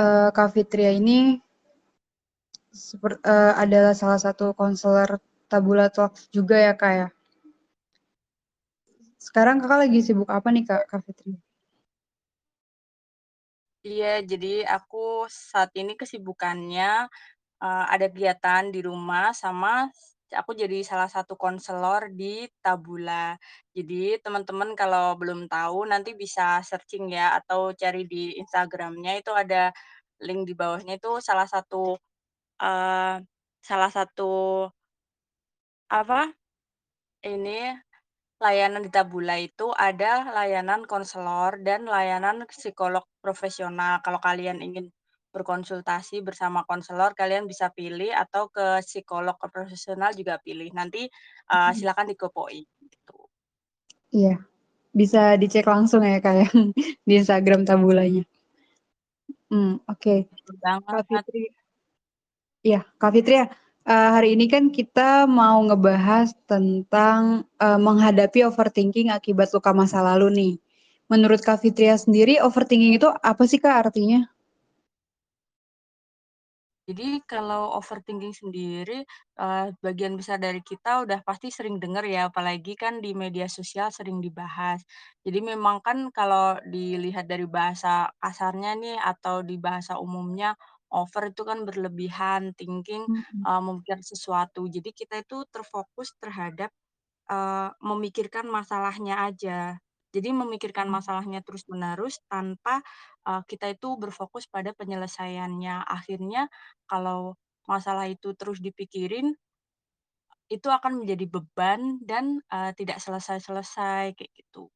uh, Kak Fitria ini uh, adalah salah satu konselor Tabula Talks juga ya Kak ya? Sekarang Kakak lagi sibuk apa nih Kak, Kak Fitria? Iya, jadi aku saat ini kesibukannya uh, ada kegiatan di rumah sama aku jadi salah satu konselor di Tabula. Jadi teman-teman kalau belum tahu nanti bisa searching ya atau cari di Instagramnya itu ada link di bawahnya itu salah satu uh, salah satu apa ini layanan di Tabula itu ada layanan konselor dan layanan psikolog profesional. Kalau kalian ingin berkonsultasi bersama konselor, kalian bisa pilih atau ke psikolog profesional juga pilih. Nanti uh, silakan dikepoin gitu. Iya, bisa dicek langsung ya Kak ya, di Instagram Tabulanya. Hmm, oke. Okay. Kak Fitri. Iya, Kak Fitri ya, hari ini kan kita mau ngebahas tentang uh, menghadapi overthinking akibat luka masa lalu nih. Menurut Kak Fitria sendiri, overthinking itu apa sih Kak artinya? Jadi kalau overthinking sendiri, uh, bagian besar dari kita udah pasti sering dengar ya, apalagi kan di media sosial sering dibahas. Jadi memang kan kalau dilihat dari bahasa kasarnya nih atau di bahasa umumnya, over itu kan berlebihan, thinking, Mhm. uh, memikirkan sesuatu. Jadi kita itu terfokus terhadap, uh, memikirkan masalahnya aja. Jadi memikirkan masalahnya terus-menerus tanpa, uh, kita itu berfokus pada penyelesaiannya. Akhirnya kalau masalah itu terus dipikirin, itu akan menjadi beban dan, uh, tidak selesai-selesai, kayak gitu.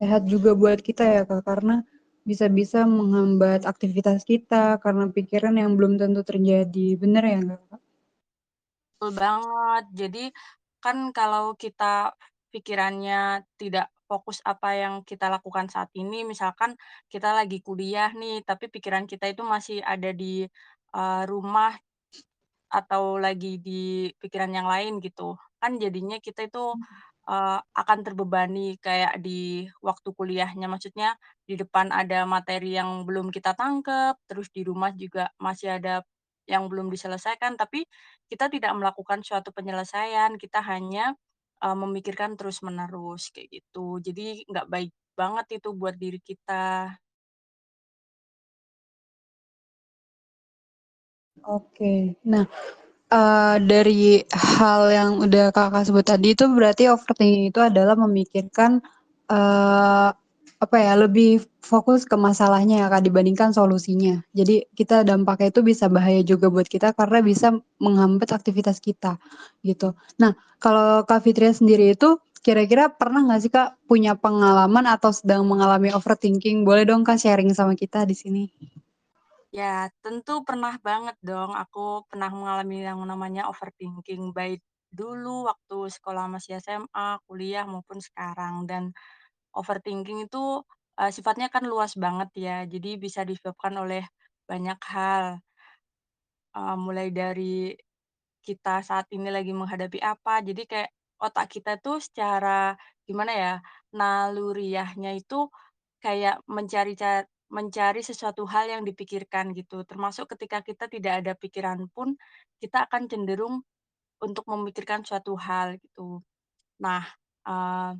Sehat juga buat kita ya, Kak, karena bisa-bisa menghambat aktivitas kita karena pikiran yang belum tentu terjadi. Bener ya Kak? Betul banget. Jadi, kan kalau kita pikirannya tidak fokus apa yang kita lakukan saat ini, misalkan kita lagi kuliah nih, tapi pikiran kita itu masih ada di, uh, rumah atau lagi di pikiran yang lain gitu, kan jadinya kita itu, uh, akan terbebani kayak di waktu kuliahnya, maksudnya di depan ada materi yang belum kita tangkep, terus di rumah juga masih ada yang belum diselesaikan, tapi kita tidak melakukan suatu penyelesaian, kita hanya, uh, memikirkan terus-menerus, kayak gitu. Jadi nggak baik banget itu buat diri kita. Oke. Nah, uh, dari hal yang udah Kakak sebut tadi itu berarti overthinking itu adalah memikirkan, uh, apa ya, lebih fokus ke masalahnya ya Kak, dibandingkan solusinya. Jadi kita dampaknya itu bisa bahaya juga buat kita karena bisa menghambat aktivitas kita, gitu. Nah, kalau Kak Fitria sendiri itu kira-kira pernah nggak sih Kak, punya pengalaman atau sedang mengalami overthinking? Boleh dong Kak sharing sama kita di sini. Ya, tentu pernah banget dong, aku pernah mengalami yang namanya overthinking, baik dulu waktu sekolah masih SMA, kuliah, maupun sekarang. Dan overthinking itu, uh, sifatnya kan luas banget ya, jadi bisa disebabkan oleh banyak hal. Uh, mulai dari kita saat ini lagi menghadapi apa, jadi kayak otak kita tuh secara gimana ya, naluriahnya itu kayak mencari ca mencari sesuatu hal yang dipikirkan gitu, termasuk ketika kita tidak ada pikiran pun, kita akan cenderung untuk memikirkan suatu hal gitu. Nah, uh,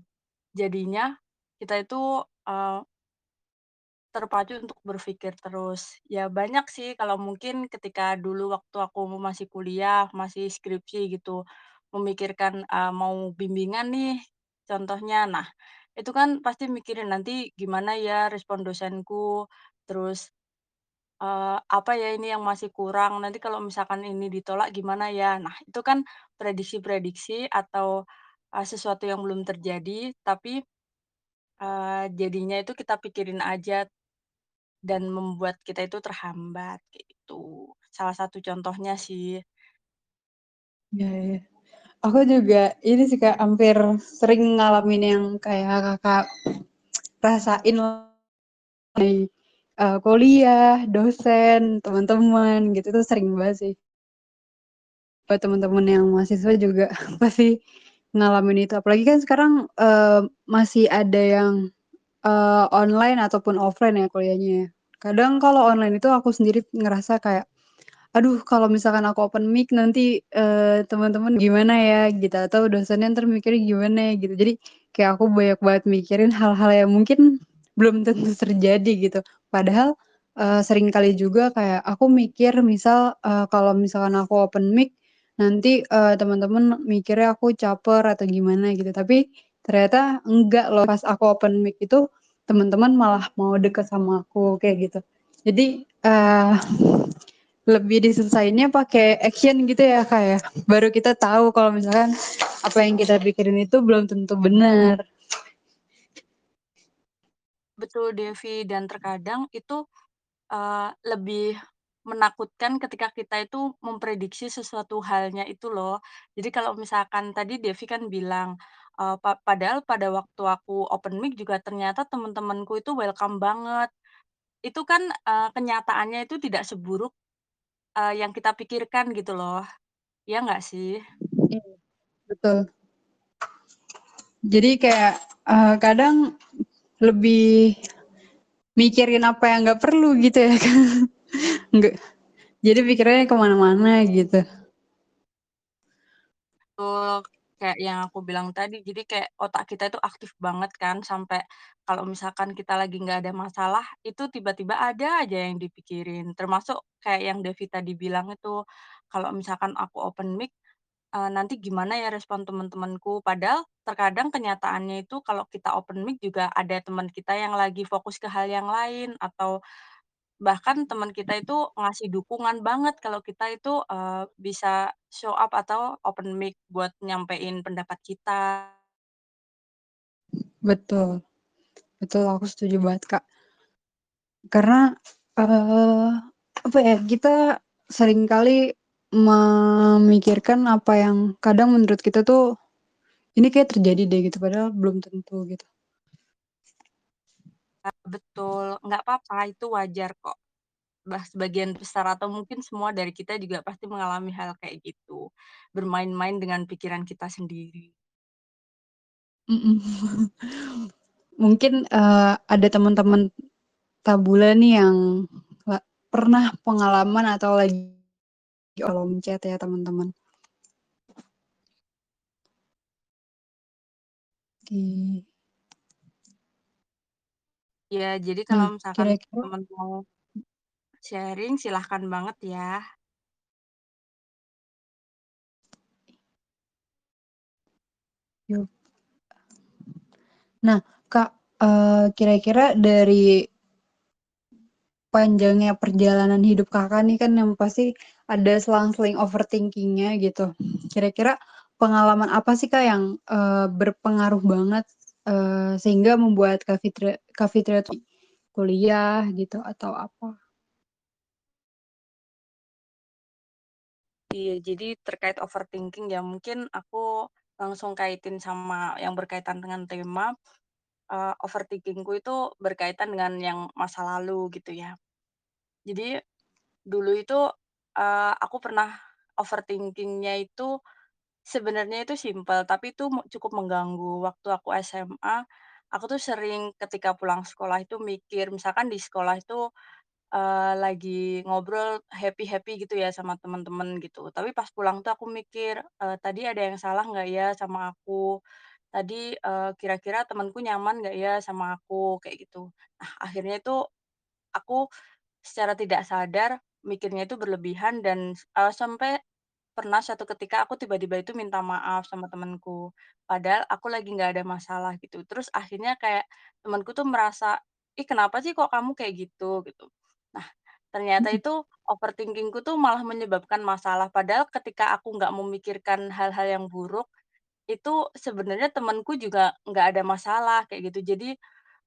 jadinya kita itu, uh, terpacu untuk berpikir terus. Ya banyak sih kalau mungkin ketika dulu waktu aku masih kuliah, masih skripsi gitu, memikirkan, uh, mau bimbingan nih contohnya. Nah, itu kan pasti mikirin nanti gimana ya respon dosenku, terus, eee, apa ya ini yang masih kurang, nanti kalau misalkan ini ditolak gimana ya. Nah, itu kan prediksi-prediksi atau, eee, sesuatu yang belum terjadi, tapi, jadinya itu kita pikirin aja dan membuat kita itu terhambat, kayak gitu. Salah satu contohnya sih. Iya iya. Aku juga ini sih Kak, hampir sering ngalamin yang kayak Kakak rasain di, uh, kuliah, dosen, teman-teman gitu tuh sering banget sih. Buat teman-teman yang mahasiswa juga pasti ngalamin itu. Apalagi kan sekarang, uh, masih ada yang, eee, online ataupun offline ya kuliahnya ya. Kadang kalau online itu aku sendiri ngerasa kayak, "Aduh kalau misalkan aku open mic nanti, eee, teman-teman gimana ya?" Gitu, atau dosennya entar mikirnya gimana ya gitu. Jadi kayak aku banyak banget mikirin hal-hal yang mungkin belum tentu terjadi gitu. Padahal, eee, sering kali juga kayak aku mikir misal, eee, kalau misalkan aku open mic nanti, eee, teman-teman mikirnya aku caper atau gimana gitu. Tapi ternyata enggak loh pas aku open mic itu teman-teman malah mau deket sama aku kayak gitu. Jadi, eee, lebih diselesainnya pakai action gitu ya, Kak, ya. Baru kita tahu kalau misalkan apa yang kita pikirin itu belum tentu bener. Betul, Devi, dan terkadang itu, eee, lebih menakutkan ketika kita itu memprediksi sesuatu halnya itu loh. Jadi kalau misalkan tadi Devi kan bilang, pa padahal pada waktu aku open mic juga ternyata temen-temenku itu welcome banget. Itu kan, eee, kenyataannya itu tidak seburuk, eee, yang kita pikirkan gitu loh. Iya nggak sih? Iya, betul. Jadi kayak, eee, kadang lebih mikirin apa yang nggak perlu gitu ya, Kak. Nggak jadi pikirannya ke mana-mana gitu. Betul, kayak yang aku bilang tadi, jadi kayak otak kita itu aktif banget kan, sampai kalau misalkan kita lagi nggak ada masalah, itu tiba-tiba ada aja yang dipikirin. Termasuk kayak yang Devi tadi bilang itu, kalau misalkan aku open mic, eee, nanti gimana ya respon temen-temenku. Padahal terkadang kenyataannya itu kalau kita open mic juga ada teman kita yang lagi fokus ke hal yang lain, atau bahkan teman kita itu ngasih dukungan banget kalau kita itu, eee, bisa show up atau open mic buat nyampein pendapat kita. Betul. Betul, aku setuju banget, Kak. Karena, eee, apa ya, kita sering kali memikirkan apa yang kadang menurut kita tuh, ini kayak terjadi deh gitu, padahal belum tentu gitu. Betul, nggak apa-apa, itu wajar kok. Bah sebagian besar atau mungkin semua dari kita juga pasti mengalami hal kayak gitu, bermain-main dengan pikiran kita sendiri. Mungkin, eee, ada teman-teman Tabula nih yang pernah pengalaman atau lagi kolom chat ya teman-teman. Oke. Iya, jadi kalau Nah, misalkan kira-kira temen mau sharing, silahkan banget ya. Yup. Nah, Kak, eee, kira-kira dari panjangnya perjalanan hidup Kakak nih kan yang pasti ada selang-seling overthinking-nya gitu. Kira-kira pengalaman apa sih, Kak, yang, eee, berpengaruh banget, eee, sehingga membuat Kak tuh kuliah gitu atau apa? Iya, jadi terkait overthinking ya mungkin aku langsung kaitin sama yang berkaitan dengan tema, eee, overthinking-ku itu berkaitan dengan yang masa lalu gitu ya. Jadi dulu itu, eee, aku pernah overthinking-nya itu sebenarnya itu simpel, tapi itu cukup mengganggu. Waktu aku SMA, aku tuh sering ketika pulang sekolah itu mikir, misalkan di sekolah itu Eee, lagi ngobrol happy-happy gitu ya sama temen-temen gitu. Tapi pas pulang tuh aku mikir, eee, "Tadi ada yang salah nggak ya sama aku? Tadi, eee, kira-kira temenku nyaman nggak ya sama aku?" Kayak gitu. Nah, akhirnya itu aku secara tidak sadar mikirnya itu berlebihan dan, eee, sampai pernah suatu ketika aku tiba-tiba itu minta maaf sama temenku, padahal aku lagi nggak ada masalah gitu. Terus akhirnya kayak temenku tuh merasa, "Ih, kenapa sih kok kamu kayak gitu?" Gitu. Nah, ternyata Mhm. itu overthinking-ku tuh malah menyebabkan masalah, padahal ketika aku nggak memikirkan hal-hal yang buruk, itu sebenarnya temenku juga nggak ada masalah kayak gitu. Jadi,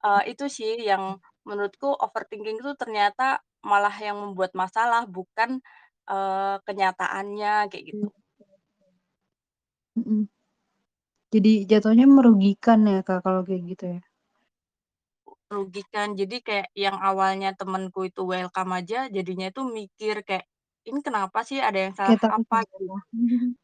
eee, itu sih yang menurutku overthinking itu ternyata malah yang membuat masalah, bukan, eee, kenyataannya kayak gitu. Mmm, mhm. Jadi jatuhnya merugikan ya, Kak, kalau kayak gitu ya? Merugikan. Jadi kayak yang awalnya temenku itu welcome aja, jadinya itu mikir kayak, "Ini kenapa sih, ada yang salah Kayak takut apa?" Gitu.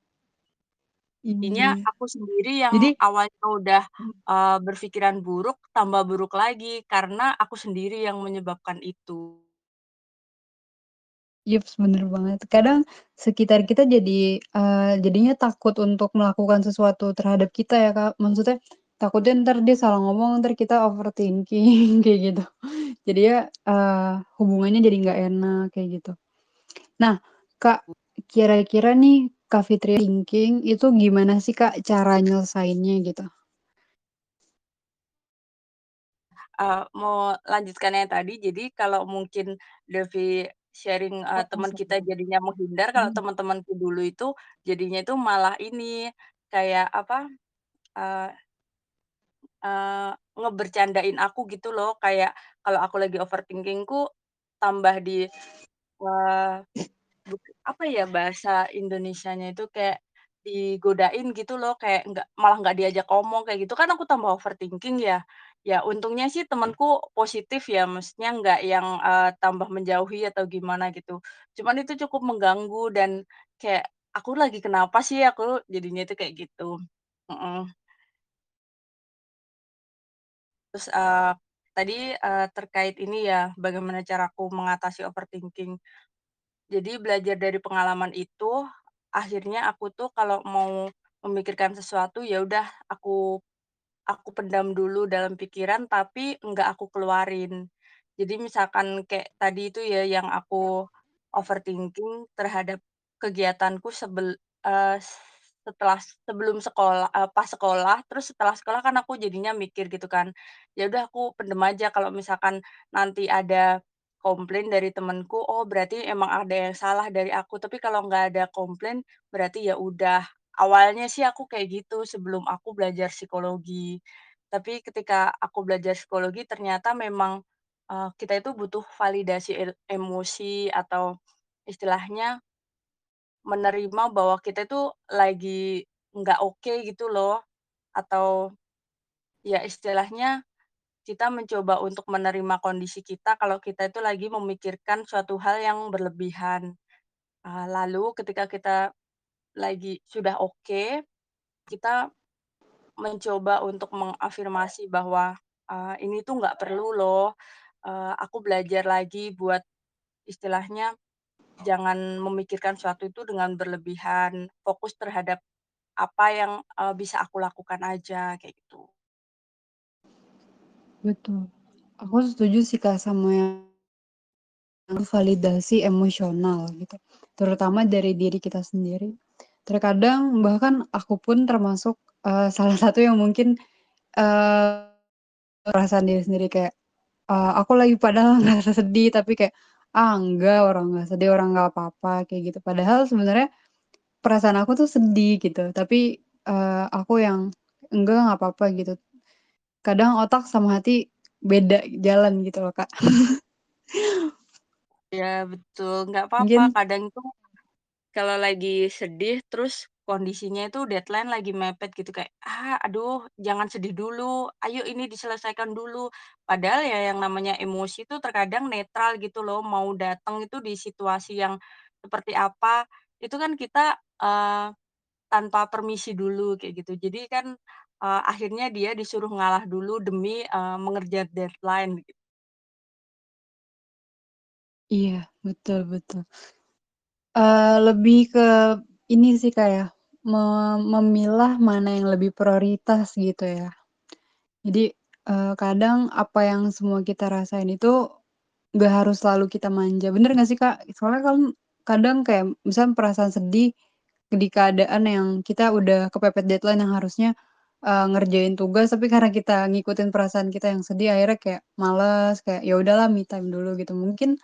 Jadinya Iya. aku sendiri yang Jadi awalnya udah, eee, berpikiran buruk, tambah buruk lagi karena aku sendiri yang menyebabkan itu. Yups, bener banget. Kadang sekitar kita jadi, eee, jadinya takut untuk melakukan sesuatu terhadap kita ya, Kak. Maksudnya takutnya entar dia salah ngomong, entar kita overthinking kayak gitu. Jadinya, eee, hubungannya jadi nggak enak kayak gitu. Nah, Kak, kira-kira nih Kak Fitri thinking itu gimana sih, Kak, cara nyelesainnya gitu? Eee, mau lanjutkan yang tadi, jadi kalau mungkin Devi sharing, eee, teman kita jadinya menghindar, kalau Mhm. teman-temanku dulu itu jadinya itu malah ini, kayak apa, eee eee, ngebercandain aku gitu loh. Kayak kalau aku lagi overthinking-ku tambah di, buk apa ya bahasa Indonesianya itu, kayak digodain gitu loh, kayak nggak malah nggak diajak ngomong kayak gitu, kan aku tambah overthinking ya. Ya untungnya sih temenku positif ya, maksudnya nggak yang, eee, tambah menjauhi atau gimana gitu. Cuman itu cukup mengganggu dan kayak, "Aku lagi kenapa sih?" Aku jadinya itu kayak gitu. Mhm. Terus, eee, tadi, eee, terkait ini ya, bagaimana caraku mengatasi overthinking. Jadi belajar dari pengalaman itu, akhirnya aku tuh kalau mau memikirkan sesuatu, ya udah aku aku pendam dulu dalam pikiran, tapi enggak aku keluarin. Jadi misalkan kayak tadi itu ya, yang aku overthinking terhadap kegiatanku sebel eee, setelah sebelum sekolah eee, pas sekolah, terus setelah sekolah kan aku jadinya mikir gitu kan. Ya udah aku pendem aja, kalau misalkan nanti ada komplain dari temenku, oh berarti emang ada yang salah dari aku, tapi kalau nggak ada komplain, berarti ya udah. Awalnya sih aku kayak gitu sebelum aku belajar psikologi. Tapi ketika aku belajar psikologi ternyata memang, eee, kita itu butuh validasi emosi atau istilahnya menerima bahwa kita itu lagi nggak oke gitu loh, atau ya istilahnya kita mencoba untuk menerima kondisi kita kalau kita itu lagi memikirkan suatu hal yang berlebihan. Eee, lalu ketika kita lagi sudah oke, kita mencoba untuk mengafirmasi bahwa, eee, "Ini tuh nggak perlu loh, eee, aku belajar lagi buat" istilahnya jangan memikirkan suatu itu dengan berlebihan, fokus terhadap apa yang, eee, bisa aku lakukan aja, kayak gitu. Betul. Aku setuju sih, Kak, sama yang validasi emosional gitu, terutama dari diri kita sendiri. Terkadang bahkan aku pun termasuk, eee, salah satu yang mungkin, eee, perasaan diri sendiri kayak, eee, aku lagi padahal ngerasa sedih tapi kayak, "Ah, enggak, orang nggak sedih, orang nggak apa-apa," kayak gitu. Padahal sebenarnya perasaan aku tuh sedih gitu, tapi, eee, aku yang, "Enggak, nggak apa-apa," gitu. Kadang otak sama hati beda jalan gitu loh, Kak. Iya betul, nggak apa-apa, kadang itu kalau lagi sedih, terus kondisinya itu deadline lagi mepet gitu kayak, "Ah, aduh jangan sedih dulu, ayo ini diselesaikan dulu." Padahal ya yang namanya emosi itu terkadang netral gitu loh, mau datang itu di situasi yang seperti apa, itu kan kita, eee, tanpa permisi dulu kayak gitu. Jadi kan, eee, akhirnya dia disuruh ngalah dulu demi, eee, mengejar deadline gitu. Iya, betul betul. Eee, lebih ke ini sih, Kak, ya, me memilah mana yang lebih prioritas gitu ya. Jadi, eee, kadang apa yang semua kita rasain itu nggak harus selalu kita manja, bener nggak sih, Kak? Soalnya kan kadang kayak misal perasaan sedih di keadaan yang kita udah kepepet deadline yang harusnya, eee, ngerjain tugas, tapi karena kita ngikutin perasaan kita yang sedih akhirnya kayak males, kayak, "Ya udahlah me time dulu," gitu. Mungkin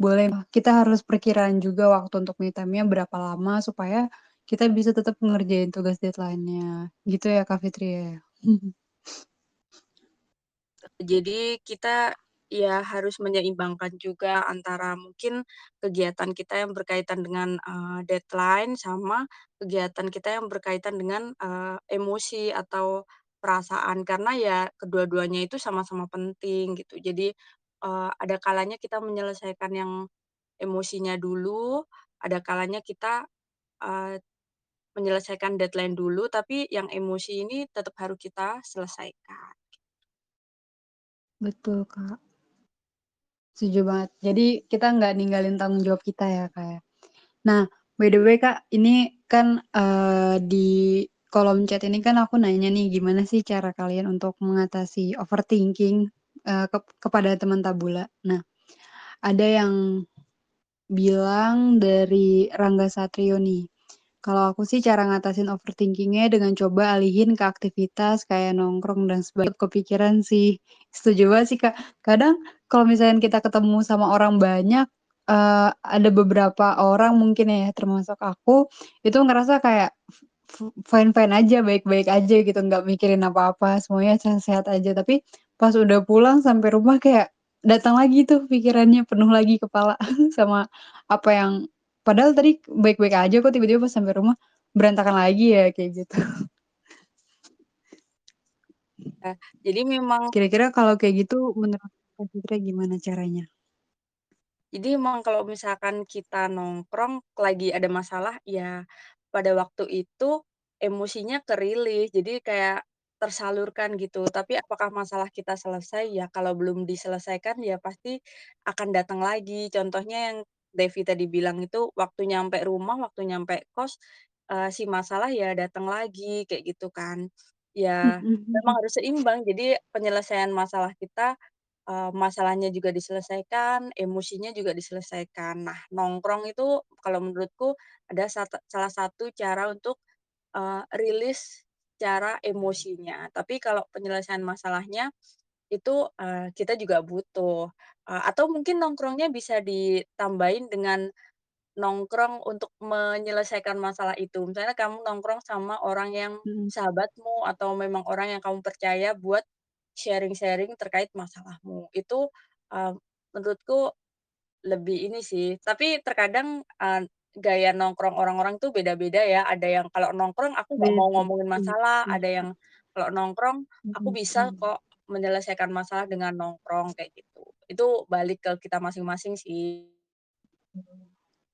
boleh kita harus perkiraan juga waktu untuk me time-nya berapa lama supaya kita bisa tetap ngerjain tugas deadline-nya, gitu ya, Kak Fitri ya? Jadi kita ya harus menyeimbangkan juga antara mungkin kegiatan kita yang berkaitan dengan, eee, deadline sama kegiatan kita yang berkaitan dengan, eee, emosi atau perasaan. Karena ya kedua-duanya itu sama-sama penting gitu. Jadi, eee, ada kalanya kita menyelesaikan yang emosinya dulu, ada kalanya kita, eee menyelesaikan deadline dulu, tapi yang emosi ini tetap harus kita selesaikan. Betul, Kak. Setuju banget. Jadi kita nggak ninggalin tanggung jawab kita ya, Kak, ya. Nah, by the way, Kak, ini kan, eee, di kolom chat ini kan aku nanya nih, gimana sih cara kalian untuk mengatasi overthinking, eee, kep kepada teman tabula. Nah, ada yang bilang dari Rangga Satrio nih, "Kalau aku sih cara ngatasin overthinking-nya dengan coba alihin ke aktivitas kayak nongkrong dan sebagainya kepikiran sih." Setuju banget sih, Kak. Kadang kalau misalnya kita ketemu sama orang banyak, eee, ada beberapa orang mungkin ya, termasuk aku, itu ngerasa kayak f f fine-fine aja, baik-baik aja gitu, nggak mikirin apa-apa, semuanya sehat-sehat aja. Tapi pas udah pulang sampai rumah kayak datang lagi tuh pikirannya, penuh lagi kepala sama apa yang padahal tadi baik-baik aja kok, tiba-tiba pas sampai rumah berantakan lagi ya, kayak gitu. Nah, jadi memang Kira-kira kalau kayak gitu menurut Fitria gimana caranya? Jadi emang kalau misalkan kita nongkrong lagi ada masalah, ya pada waktu itu emosinya ke-release, jadi kayak tersalurkan gitu. Tapi apakah masalah kita selesai? Ya kalau belum diselesaikan ya pasti akan datang lagi. Contohnya yang Devi tadi bilang itu waktu nyampe rumah, waktu nyampe kos, eee, si masalah ya datang lagi, kayak gitu kan. Ya Mhm memang harus seimbang, jadi penyelesaian masalah kita Eee, masalahnya juga diselesaikan, emosinya juga diselesaikan. Nah, nongkrong itu kalau menurutku ada salah satu cara untuk, eee, rilis secara emosinya. Tapi kalau penyelesaian masalahnya itu, eee, kita juga butuh, eee, atau mungkin nongkrongnya bisa ditambahin dengan nongkrong untuk menyelesaikan masalah itu. Misalnya kamu nongkrong sama orang yang Mhm. sahabatmu atau memang orang yang kamu percaya buat sharing-sharing terkait masalahmu. Itu, eee, menurutku lebih ini sih, tapi terkadang, eee, gaya nongkrong orang-orang tuh beda-beda ya. Ada yang kalau nongkrong aku nggak Beda mau ngomongin iya masalah, ada yang kalau nongkrong aku bisa kok menyelesaikan masalah dengan nongkrong, kayak gitu. Itu balik ke kita masing-masing sih.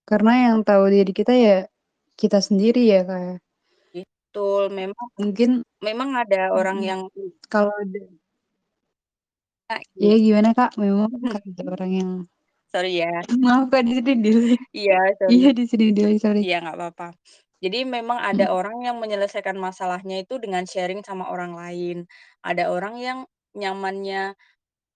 Karena yang tahu diri kita ya kita sendiri ya, Kak, ya. Betul, memang Mungkin memang ada orang yang kalau da iya, iya gimana, Kak? Memang ada orang yang sorry ya. maaf, Kak, di sini delay. Iya, sorry. Iya, di sini delay, sorry. Iya, nggak apa-apa. Jadi memang ada Mhm. orang yang menyelesaikan masalahnya itu dengan sharing sama orang lain. Ada orang yang nyamannya,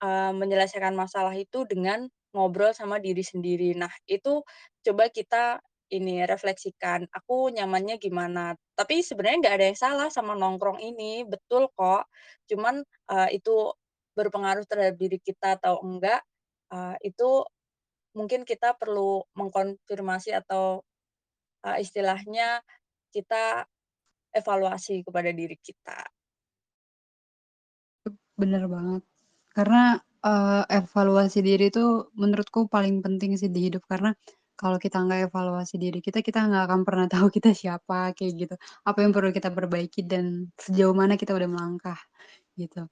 eee, menyelesaikan masalah itu dengan ngobrol sama diri sendiri. Nah, itu coba kita ini refleksikan, aku nyamannya gimana. Tapi sebenarnya nggak ada yang salah sama nongkrong ini, betul kok. Cuman, eee, itu berpengaruh terhadap diri kita atau enggak, eee, itu mungkin kita perlu mengkonfirmasi atau Eee, istilahnya kita evaluasi kepada diri kita. Bener banget. Karena, eee, evaluasi diri itu menurutku paling penting sih di hidup, karena kalau kita nggak evaluasi diri kita, kita nggak akan pernah tahu kita siapa, kayak gitu. Apa yang perlu kita perbaiki dan sejauh mana kita udah melangkah, gitu.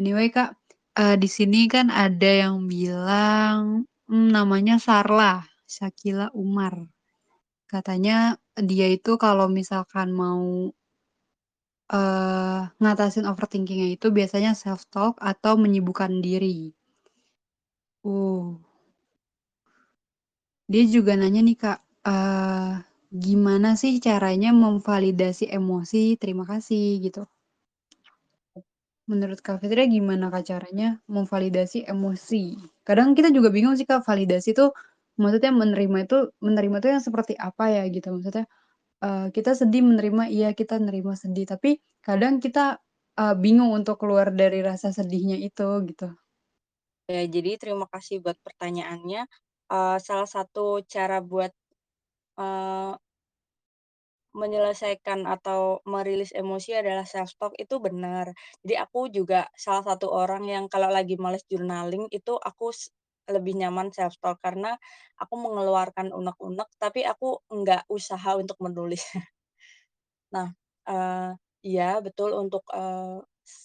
Anyway, Kak, eee, di sini kan ada yang bilang, mmm, namanya Sarla, Shakila Umar. Katanya dia itu kalau misalkan mau Eee, ngatasin overthinking-nya itu biasanya self talk atau menyibukkan diri. Uh, dia juga nanya nih Kak, eee, gimana sih caranya memvalidasi emosi terima kasih gitu? Menurut Kak Fitria gimana Kak caranya memvalidasi emosi? Kadang kita juga bingung sih Kak, validasi tuh maksudnya menerima itu menerima itu yang seperti apa ya gitu, maksudnya Eee, kita sedih menerima, iya kita nerima sedih, tapi kadang kita, eee, bingung untuk keluar dari rasa sedihnya itu, gitu. Ya, jadi terima kasih buat pertanyaannya. Eee, salah satu cara buat, eee, menyelesaikan atau merilis emosi adalah self talk itu benar. Jadi aku juga salah satu orang yang kalau lagi males journaling itu aku lebih nyaman self talk karena aku mengeluarkan unek-unek, tapi aku nggak usaha untuk menulis. Nah, eee, iya betul untuk, s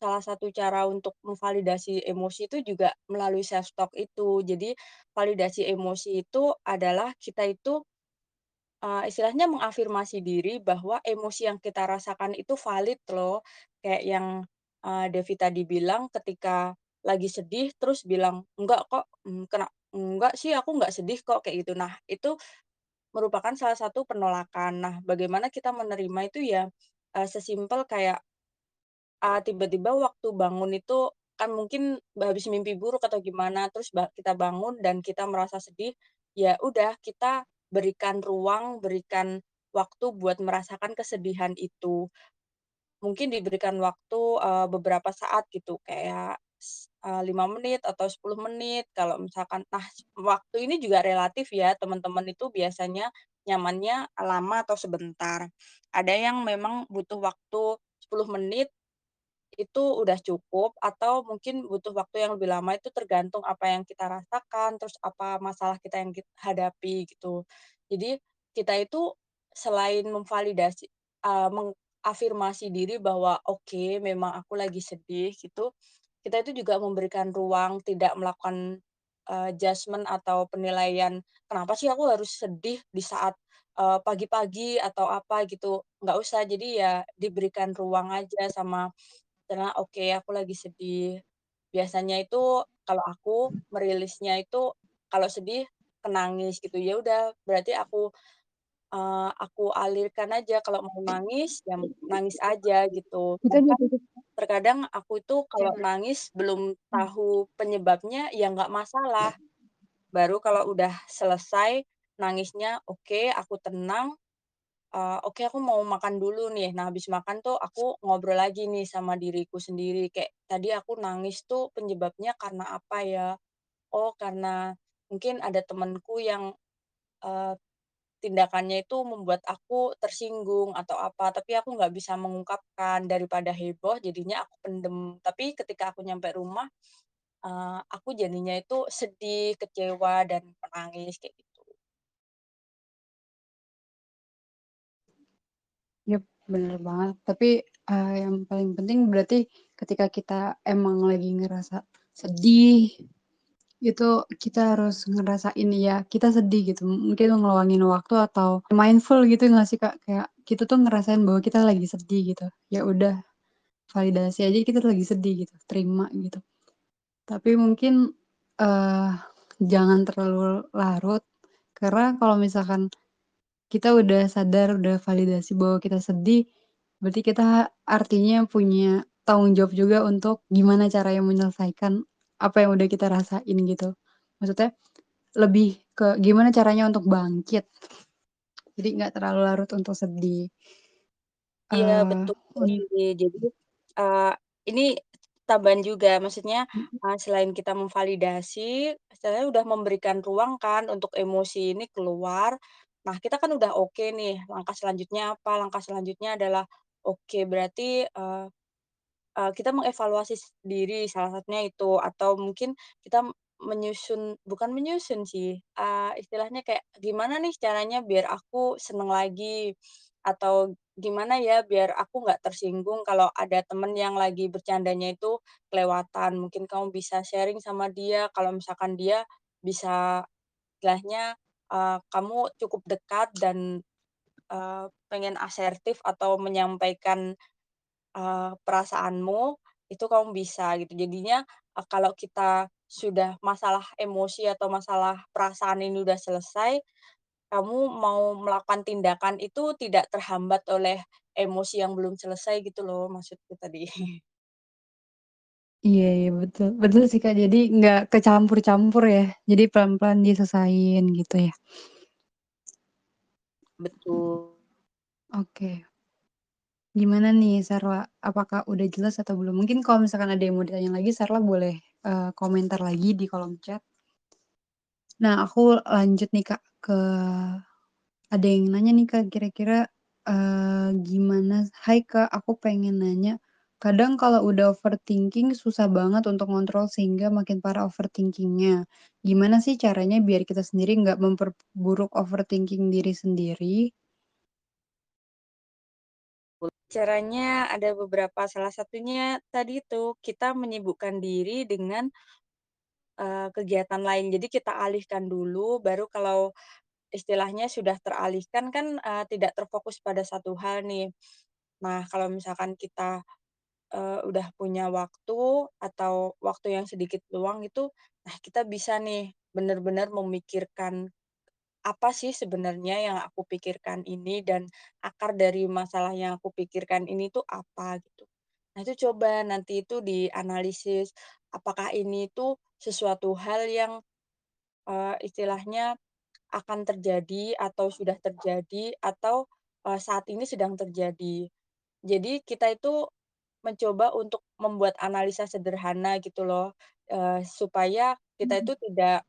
salah satu cara untuk memvalidasi emosi itu juga melalui self talk itu. Jadi validasi emosi itu adalah kita itu, eee, istilahnya mengafirmasi diri bahwa emosi yang kita rasakan itu valid loh. Kayak yang, eee, Devi tadi ketika lagi sedih terus bilang, "Enggak kok, mmm, kena enggak sih aku nggak sedih kok," kayak gitu. Nah, itu merupakan salah satu penolakan. Nah, bagaimana kita menerima itu ya, eee, sesimpel kayak Eee, tiba-tiba waktu bangun itu kan mungkin habis mimpi buruk atau gimana, terus kita bangun dan kita merasa sedih, ya udah kita berikan ruang, berikan waktu buat merasakan kesedihan itu. Mungkin diberikan waktu, eee, beberapa saat gitu, kayak s eee, 5 menit atau 10 menit kalau misalkan nah, waktu ini juga relatif ya, teman-teman itu biasanya nyamannya lama atau sebentar. Ada yang memang butuh waktu 10 menit itu udah cukup atau mungkin butuh waktu yang lebih lama itu tergantung apa yang kita rasakan, terus apa masalah kita yang kit hadapi gitu. Jadi kita itu selain memvalidasi eee, mengafirmasi diri bahwa, "Oke, memang aku lagi sedih," gitu, kita itu juga memberikan ruang, tidak melakukan, eee, judgement atau penilaian, "Kenapa sih aku harus sedih di saat, pagi-pagi?" Atau apa gitu, nggak usah. Jadi ya diberikan ruang aja sama karena, "Oke, aku lagi sedih." Biasanya itu kalau aku merilisnya itu kalau sedih ke nangis gitu. Ya udah berarti aku, eee, aku alirkan aja kalau mau nangis, ya nangis aja gitu. Juga terkadang aku itu kalau nangis belum tahu penyebabnya, ya nggak masalah. Baru kalau udah selesai nangisnya, oke, aku tenang, Oke aku mau makan dulu nih. Nah habis makan tuh aku ngobrol lagi nih sama diriku sendiri, kayak, "Tadi aku nangis tuh penyebabnya karena apa ya? Oh karena mungkin ada temenku yang, eee, tindakannya itu membuat aku tersinggung atau apa, tapi aku nggak bisa mengungkapkan. Daripada heboh jadinya aku pendem. Tapi ketika aku nyampe rumah, eee, aku jadinya itu sedih, kecewa, dan menangis kayak gitu. Bener banget. Tapi, eee, yang paling penting berarti ketika kita emang lagi ngerasa sedih, itu kita harus ngerasain ya kita sedih gitu, mungkin ngeluangin waktu atau mindful gitu nggak sih, Kak? Kayak kita tuh ngerasain bahwa kita lagi sedih gitu. Ya udah, validasi aja kita lagi sedih gitu, terima gitu. Tapi mungkin, eee, jangan terlalu larut, karena kalau misalkan kita udah sadar, udah validasi bahwa kita sedih, berarti kita artinya punya tanggung jawab juga untuk gimana caranya menyelesaikan apa yang udah kita rasain gitu. Maksudnya lebih ke gimana caranya untuk bangkit, jadi nggak terlalu larut untuk sedih. Iya Eee, betul un sih. Jadi, eee, ini tambahan juga, maksudnya, eee, selain kita memvalidasi, istilahnya udah memberikan ruang kan untuk emosi ini keluar. Nah, kita kan udah oke nih, langkah selanjutnya apa? Langkah selanjutnya adalah, oke berarti, eee Eee, kita mengevaluasi diri salah satunya itu, atau mungkin kita menyusun bukan menyusun sih, eee, istilahnya kayak gimana nih caranya biar aku seneng lagi, atau gimana ya biar aku nggak tersinggung kalau ada temen yang lagi bercandanya itu kelewatan. Mungkin kamu bisa sharing sama dia kalau misalkan dia bisa istilahnya, eee, kamu cukup dekat dan, eee, pengen asertif atau menyampaikan Eee, perasaanmu, itu kamu bisa gitu. Jadinya, eee, kalau kita sudah masalah emosi atau masalah perasaan ini udah selesai, kamu mau melakukan tindakan itu tidak terhambat oleh emosi yang belum selesai gitu loh maksudku tadi. iya iya betul betul sih, Kak, jadi nggak kecampur-campur ya, jadi pelan-pelan diselesain gitu ya. Betul. Oke. Gimana nih Sarwa, apakah udah jelas atau belum? Mungkin kalau misalkan ada yang mau ditanya lagi Sarwa boleh, eee, komentar lagi di kolom chat. Nah aku lanjut nih Kak, ke ada yang nanya nih Kak kira-kira, eee, gimana hai Kak, aku pengen nanya, kadang kalau udah overthinking susah banget untuk ngontrol sehingga makin parah overthinking-nya. Gimana sih caranya biar kita sendiri nggak memperburuk overthinking diri sendiri? Caranya ada beberapa, salah satunya tadi itu, kita menyibukkan diri dengan, eee, kegiatan lain. Jadi kita alihkan dulu, baru kalau istilahnya sudah teralihkan kan, eee, tidak terfokus pada satu hal nih. Nah, kalau misalkan kita, eee, udah punya waktu atau waktu yang sedikit luang itu, nah kita bisa nih bener-bener memikirkan, apa sih sebenarnya yang aku pikirkan ini dan akar dari masalah yang aku pikirkan ini tuh apa gitu. Nah itu coba nanti itu dianalisis, apakah ini tuh sesuatu hal yang, eee, istilahnya akan terjadi atau sudah terjadi atau, eee, saat ini sedang terjadi. Jadi kita itu mencoba untuk membuat analisa sederhana gitu loh, eee, supaya kita Mhm. itu tidak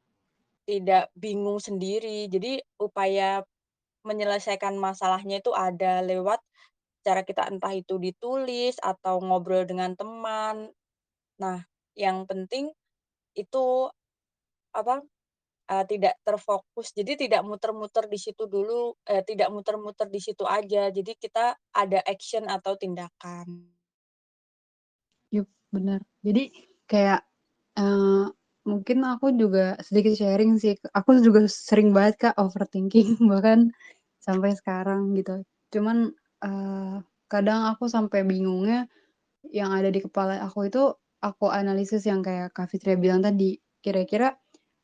tidak bingung sendiri. Jadi upaya menyelesaikan masalahnya itu ada lewat cara kita entah itu ditulis atau ngobrol dengan teman. Nah, yang penting itu apa, eee, tidak terfokus, jadi tidak muter-muter di situ dulu, eee, tidak muter-muter di situ aja. Jadi kita ada action atau tindakan. Yup, bener. Jadi kayak, eee, mungkin aku juga sedikit sharing sih, aku juga sering banget Kak overthinking bahkan sampai sekarang gitu. Cuman, eee, kadang aku sampai bingungnya yang ada di kepala aku itu, aku analisis yang kayak Kak Fitria bilang tadi, kira-kira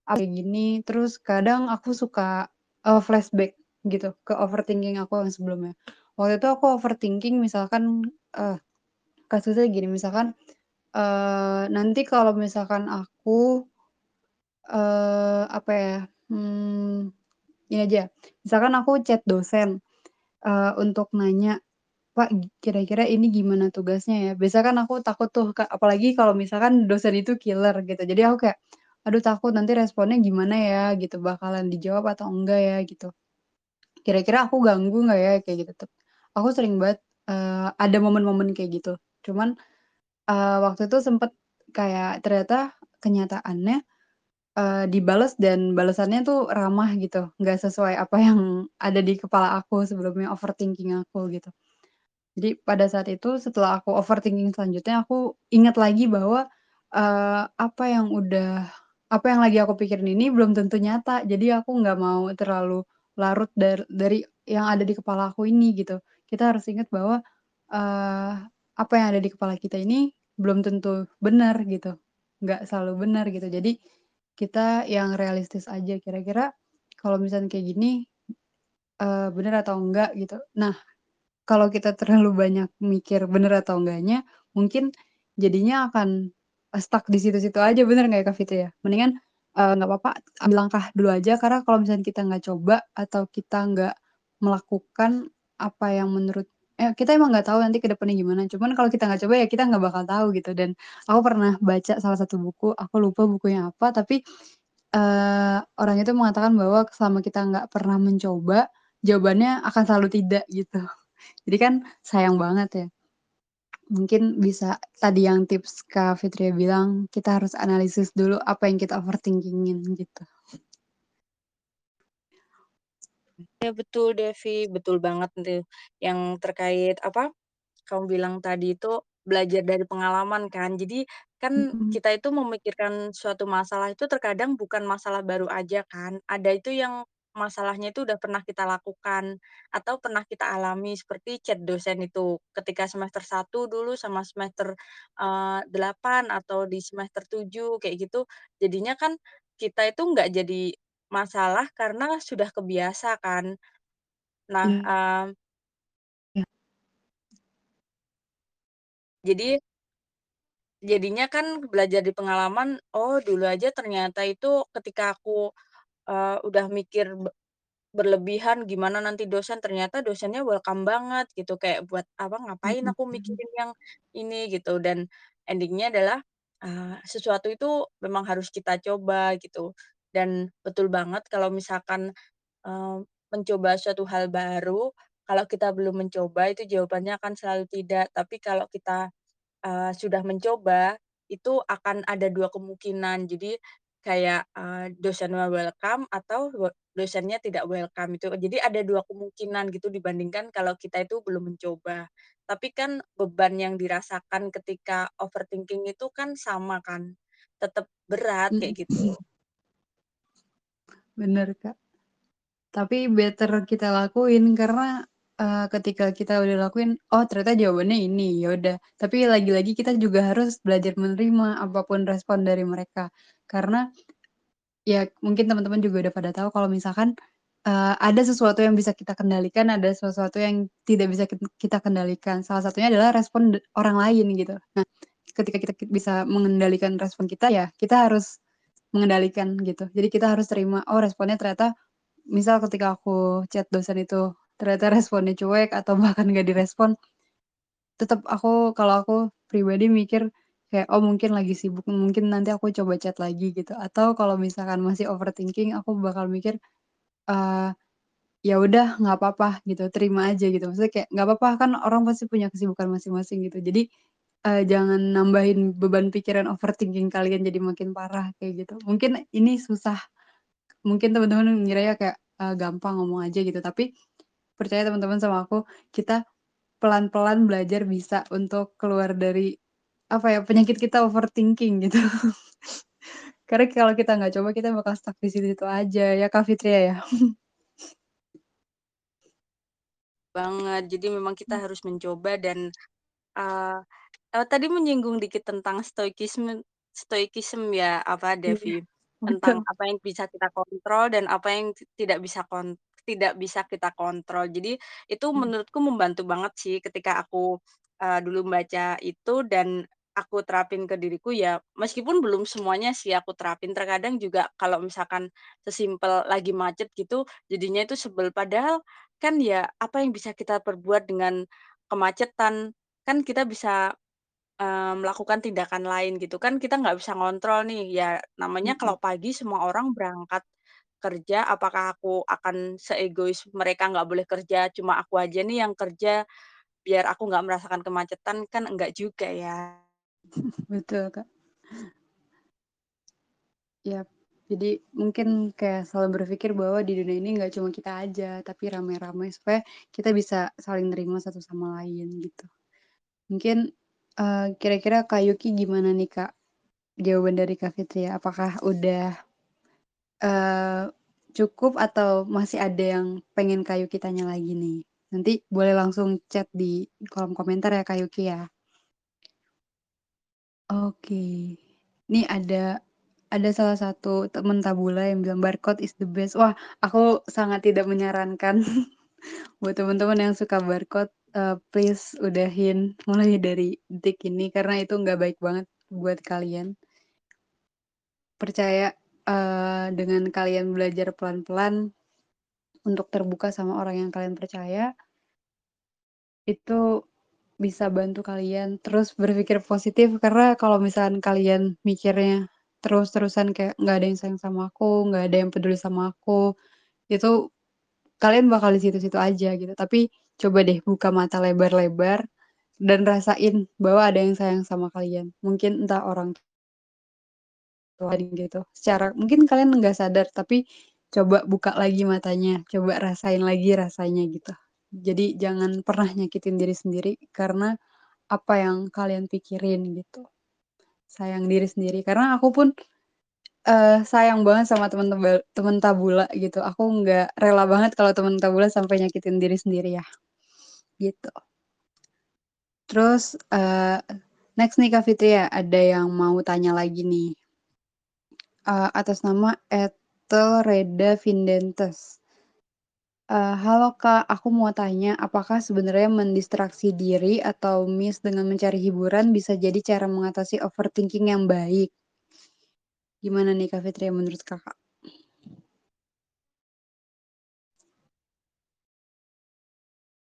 kayak gini, terus kadang aku suka, eee, flashback gitu ke overthinking aku yang sebelumnya. Waktu itu aku overthinking misalkan, eee, kasusnya gini, misalkan, eee, nanti kalau misalkan aku, eee, apa ya, mmm, ini aja, misalkan aku chat dosen, eee, untuk nanya, "Pak, kira-kira ini gimana tugasnya ya?" Biasanya kan aku takut tuh apalagi kalau misalkan dosen itu killer gitu. Jadi aku kayak, "Aduh takut nanti responnya gimana ya?" Gitu, "Bakalan dijawab atau enggak ya?" Gitu. "Kira-kira aku ganggu nggak ya?" Kayak gitu tuh. Aku sering banget, eee, ada momen-momen kayak gitu. Cuman, eee, waktu itu sempet kayak ternyata kenyataannya, eee, dibales dan balasannya tuh ramah gitu, nggak sesuai apa yang ada di kepala aku sebelumnya, overthinking aku gitu. Jadi pada saat itu setelah aku overthinking selanjutnya, aku ingat lagi bahwa, eee, apa yang udah apa yang lagi aku pikirin ini belum tentu nyata. Jadi aku nggak mau terlalu larut dar dari yang ada di kepala aku ini gitu. Kita harus ingat bahwa, eee, apa yang ada di kepala kita ini belum tentu benar gitu, nggak selalu benar gitu. Jadi kita yang realistis aja, kira-kira kalau misalnya kayak gini, eee, bener atau enggak gitu. Nah, kalau kita terlalu banyak mikir bener atau enggaknya, mungkin jadinya akan, stuck di situ-situ aja, bener nggak ya Kak Fitri ya? Mendingan, eee, nggak papa ambil langkah dulu aja, karena kalau misalnya kita nggak coba atau kita nggak melakukan apa yang menurut eh, kita emang nggak tahu nanti ke depannya gimana, cuman kalau kita nggak coba ya kita nggak bakal tahu gitu. Dan aku pernah baca salah satu buku, aku lupa bukunya apa, tapi, eee, orang itu mengatakan bahwa selama kita nggak pernah mencoba, jawabannya akan selalu tidak gitu. Jadi kan sayang banget ya. Mungkin bisa tadi yang tips Kak Fitria bilang, kita harus analisis dulu apa yang kita overthinking-in gitu. Ya betul Devi, betul banget tuh yang terkait apa, kamu bilang tadi itu belajar dari pengalaman kan. Jadi kan Mhm. kita itu memikirkan suatu masalah itu terkadang bukan masalah baru aja kan, ada itu yang masalahnya itu udah pernah kita lakukan atau pernah kita alami seperti chat dosen itu ketika semester satu dulu sama semester, eee, 8 atau di semester 7 kayak gitu. Jadinya kan kita itu nggak jadi masalah karena sudah kebiasa kan. Nah, mmm Iya. jadi jadinya kan belajar di pengalaman, oh dulu aja ternyata itu ketika aku, eee, udah mikir be berlebihan gimana nanti dosen, ternyata dosennya welcome banget gitu, kayak buat apa, ngapain Mhm aku mhm. mikirin yang ini gitu, dan ending-nya adalah, eee, sesuatu itu memang harus kita coba gitu. Dan betul banget kalau misalkan, eee, mencoba suatu hal baru, kalau kita belum mencoba itu jawabannya akan selalu tidak, tapi kalau kita Eee, sudah mencoba, itu akan ada 2 kemungkinan. Jadi kayak, eee, dosennya welcome atau we dosennya tidak welcome itu. Jadi ada 2 kemungkinan gitu dibandingkan kalau kita itu belum mencoba. Tapi kan beban yang dirasakan ketika overthinking itu kan sama kan, tetap berat kayak gitu. Bener, Kak. Tapi better kita lakuin karena, eee, ketika kita udah lakuin, oh ternyata jawabannya ini, ya udah. Tapi lagi-lagi kita juga harus belajar menerima apa pun respon dari mereka. Karena, ya mungkin teman-teman juga udah pada tahu kalau misalkan, eee, ada sesuatu yang bisa kita kendalikan, ada sesuatu yang tidak bisa kit kita kendalikan. Salah satunya adalah respon orang lain gitu. Nah, ketika kita kit bisa mengendalikan respon kita, ya kita harus mengendalikan gitu. Jadi kita harus terima, oh responnya ternyata misal ketika aku chat dosen itu ternyata responnya cuek atau bahkan nggak direspon, tetep aku kalau aku pribadi mikir kayak, oh mungkin lagi sibuk, mungkin nanti aku coba chat lagi gitu. Atau kalau misalkan masih overthinking, aku bakal mikir, eee, ya udah nggak apa-apa gitu, terima aja gitu. Maksudnya kayak nggak apa-apa, kan orang pasti punya kesibukan masing-masing gitu. Jadi, eee, jangan nambahin beban pikiran overthinking kalian jadi makin parah kayak gitu. Mungkin ini susah, mungkin teman-teman ngiranya kayak, eee, gampang ngomong aja gitu, tapi percaya teman-teman sama aku, kita pelan-pelan belajar bisa untuk keluar dari, apa ya, penyakit kita overthinking gitu. Karena kalau kita nggak coba, kita bakal stuck di situ-situ aja, ya Kak Fitria ya? Banget, jadi memang kita Mmm. harus mencoba dan, eee eee, tadi menyinggung dikit tentang stoikisme stoicism ya, apa, Iya, Devi, tentang betul. apa yang bisa kita kontrol dan apa yang ti tidak bisa kon tidak bisa kita kontrol. Jadi itu Mhm. menurutku membantu banget sih ketika aku, eee, dulu membaca itu dan aku terapin ke diriku ya, meskipun belum semuanya sih aku terapin, terkadang juga kalau misalkan sesimpel lagi macet gitu, jadinya itu sebel. Padahal kan ya apa yang bisa kita perbuat dengan kemacetan, kan kita bisa, eee, melakukan tindakan lain gitu kan, kita nggak bisa ngontrol nih. Ya namanya Mhm. kalau pagi semua orang berangkat kerja, apakah aku akan seegois mereka nggak boleh kerja, cuma aku aja nih yang kerja, biar aku nggak merasakan kemacetan, kan enggak juga ya. Betul, Kak. Yap. Jadi mungkin kayak selalu berpikir bahwa di dunia ini nggak cuma kita aja, tapi rame-rame supaya kita bisa saling nerima satu sama lain gitu. Mungkin, eee, kira-kira Kak Yuki gimana nih, Kak, jawaban dari Kak Fitria? Apakah udah, eee, cukup atau masih ada yang pengen Kak Yuki tanya lagi nih? Nanti boleh langsung chat di kolom komentar ya, Kak Yuki ya. Oke. Nih ada ada salah satu temen Tabula yang bilang, "Barcode is the best." Wah, aku sangat tidak menyarankan buat temen-temen yang suka barcode, eee, please udahin mulai dari detik ini karena itu nggak baik banget buat kalian. Percaya, eee, dengan kalian belajar pelan-pelan untuk terbuka sama orang yang kalian percaya itu bisa bantu kalian terus berpikir positif karena kalau misalkan kalian mikirnya terus-terusan kayak, "Nggak ada yang sayang sama aku, nggak ada yang peduli sama aku," itu kalian bakal di situ-situ aja gitu. Tapi coba deh buka mata lebar-lebar dan rasain bahwa ada yang sayang sama kalian. Mungkin entah orang gitu. Secara mungkin kalian nggak sadar, tapi coba buka lagi matanya, coba rasain lagi rasanya gitu. Jadi jangan pernah nyakitin diri sendiri karena apa yang kalian pikirin gitu. Sayang diri sendiri, karena aku pun, eee, sayang banget sama temen temen Tabula gitu. Aku nggak rela banget kalau temen Tabula sampai nyakitin diri sendiri ya, gitu. Terus, eee, next nih Kak Fitria, ada yang mau tanya lagi nih. Eee, atas nama @telredavindentes. Eee, "Halo Kak, aku mau tanya, apakah sebenarnya mendistraksi diri atau miss dengan mencari hiburan bisa jadi cara mengatasi overthinking yang baik?" Gimana nih Kak Fitria menurut Kakak?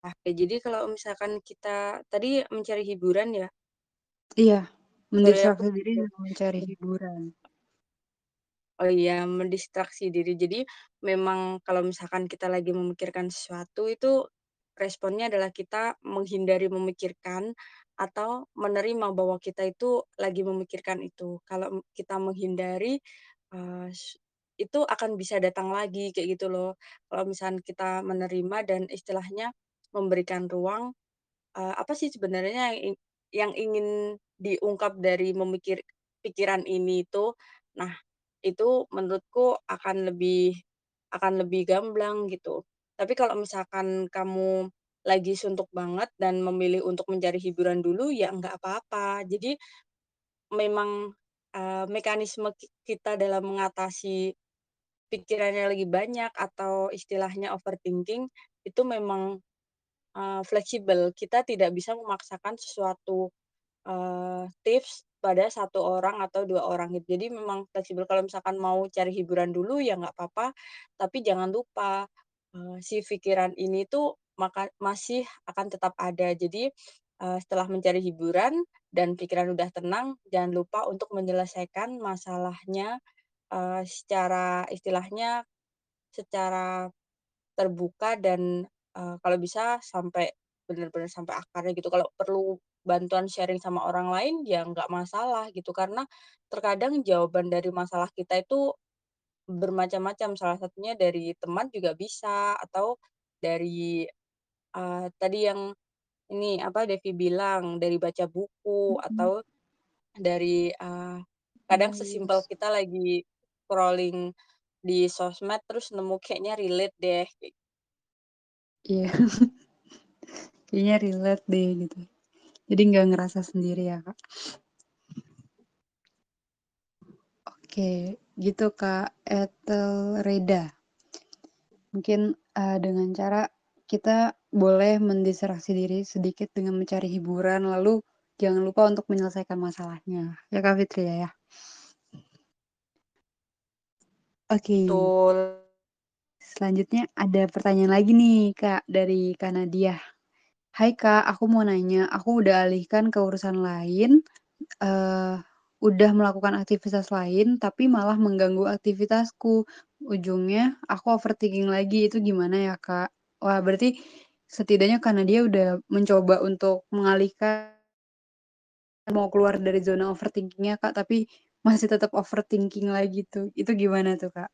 Oke, jadi kalau misalkan kita tadi mencari hiburan ya? Iya, aku mendistraksi diri mencari hiburan. Oh iya, mendistraksi diri. Jadi memang kalau misalkan kita lagi memikirkan sesuatu itu responnya adalah kita menghindari memikirkan atau menerima bahwa kita itu lagi memikirkan itu. Kalau kita menghindari, s itu akan bisa datang lagi kayak gitu loh. Kalau misalkan kita menerima dan istilahnya memberikan ruang, eee, apa sih sebenarnya yang yang ingin diungkap dari memikir pikiran ini tuh. Nah, itu menurutku akan lebih akan lebih gamblang gitu. Tapi kalau misalkan kamu lagi suntuk banget dan memilih untuk mencari hiburan dulu, ya nggak apa-apa. Jadi memang, eee, mekanisme ki kita dalam mengatasi pikiran yang lagi banyak atau istilahnya overthinking itu memang, eee, fleksibel. Kita tidak bisa memaksakan sesuatu Eee, tips pada satu orang atau 2 orang gitu. Jadi memang fleksibel kalau misalkan mau cari hiburan dulu ya nggak apa-apa, tapi jangan lupa, eee, si pikiran ini tuh maka masih akan tetap ada. Jadi, eee, setelah mencari hiburan dan pikiran udah tenang, jangan lupa untuk menyelesaikan masalahnya, eee, secara istilahnya secara Terbuka dan, eee, kalau bisa sampai bener-bener sampai akarnya gitu. Kalau perlu bantuan sharing sama orang lain, ya nggak masalah gitu, karena terkadang jawaban dari masalah kita itu bermacam-macam, salah satunya dari teman juga bisa, atau dari, eee, tadi yang ini, apa, Devi bilang, dari baca buku, Mhm. atau dari, eee, kadang sesimpel Nulis. kita lagi scrolling di sosmed terus nemu kayaknya relate deh, Iya, kayaknya relate deh gitu. Jadi nggak ngerasa sendiri ya, Kak. Oke, gitu Kak Etelreda. Mungkin, eee, dengan cara kita boleh mendistraksi diri sedikit dengan mencari hiburan, lalu jangan lupa untuk menyelesaikan masalahnya. Ya Kak Fitri ya? Oke, betul. Selanjutnya ada pertanyaan lagi nih Kak, dari Kak Nadia. "Hai Kak, aku mau nanya, aku udah alihkan ke urusan lain, eee, udah melakukan aktivitas lain, tapi malah mengganggu aktivitasku. Ujungnya aku overthinking lagi, itu gimana ya Kak?" Wah, berarti setidaknya Kak Nadia udah mencoba untuk mengalihkan mau keluar dari zona overthinking-nya Kak, tapi masih tetap overthinking lagi tuh. Itu gimana tuh Kak?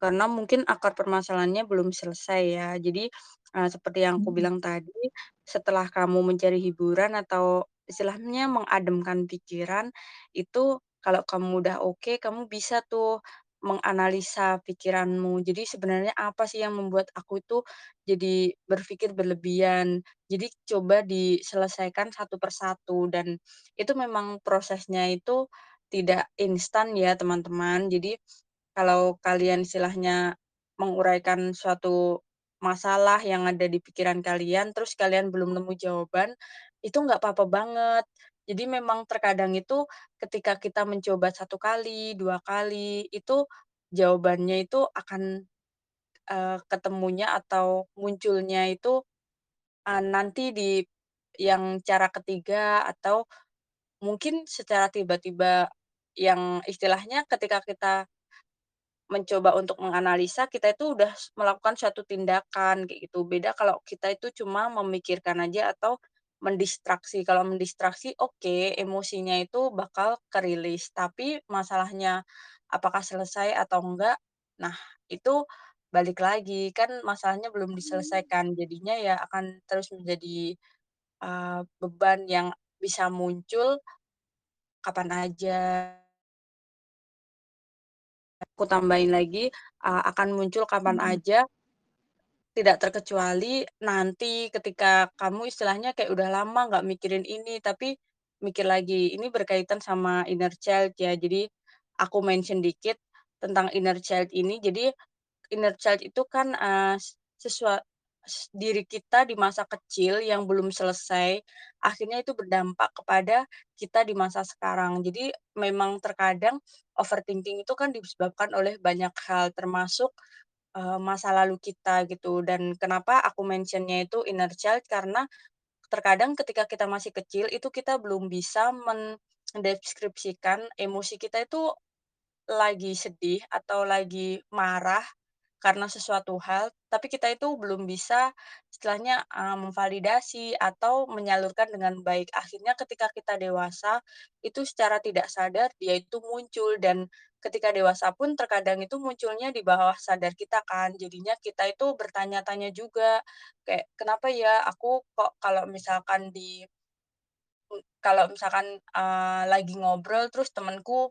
Karena mungkin akar permasalahannya belum selesai ya. Jadi, eee, seperti yang aku Mhm. bilang tadi, setelah kamu mencari hiburan atau istilahnya mengademkan pikiran, itu kalau kamu udah oke, kamu bisa tuh menganalisa pikiranmu. Jadi sebenarnya apa sih yang membuat aku itu jadi berpikir berlebihan. Jadi coba diselesaikan satu persatu dan itu memang prosesnya itu tidak instan ya teman-teman. Jadi kalau kalian istilahnya menguraikan suatu masalah yang ada di pikiran kalian, terus kalian belum nemu jawaban, itu nggak apa-apa banget. Jadi memang terkadang itu ketika kita mencoba satu kali, 2 kali, itu jawabannya itu akan, eee, ketemunya atau munculnya itu, eee, nanti di yang cara ketiga atau mungkin secara tiba-tiba yang istilahnya ketika kita Mencoba untuk menganalisa, kita itu udah melakukan suatu tindakan, kayak gitu. Beda kalau kita itu cuma memikirkan aja atau mendistraksi. Kalau mendistraksi, oke, emosinya itu bakal ke-release, tapi masalahnya apakah selesai atau enggak, nah itu balik lagi, kan masalahnya belum diselesaikan. Jadinya ya akan terus menjadi, eee, beban yang bisa muncul kapan aja. Aku tambahin lagi, eee, akan muncul kapan Mhm. aja Tidak terkecuali nanti ketika kamu istilahnya kayak udah lama nggak mikirin ini, tapi mikir lagi. Ini berkaitan sama inner child ya, jadi aku mention dikit tentang inner child ini. Jadi Inner child itu kan, eee, sesua s diri kita di masa kecil yang belum selesai, akhirnya itu berdampak kepada kita di masa sekarang. Jadi memang terkadang overthinking itu kan disebabkan oleh banyak hal, termasuk, eee, masa lalu kita gitu. Dan kenapa aku mention-nya itu inner child, karena terkadang ketika kita masih kecil, itu kita belum bisa mendeskripsikan emosi kita itu lagi sedih atau lagi marah karena sesuatu hal, tapi kita itu belum bisa istilahnya, memvalidasi atau menyalurkan dengan baik. Akhirnya ketika kita dewasa, itu secara tidak sadar dia itu muncul dan ketika dewasa pun terkadang itu munculnya di bawah sadar kita kan. Jadinya kita itu bertanya-tanya juga, kayak, "Kenapa ya aku kok kalau misalkan di" kalau misalkan, eee, lagi ngobrol terus temenku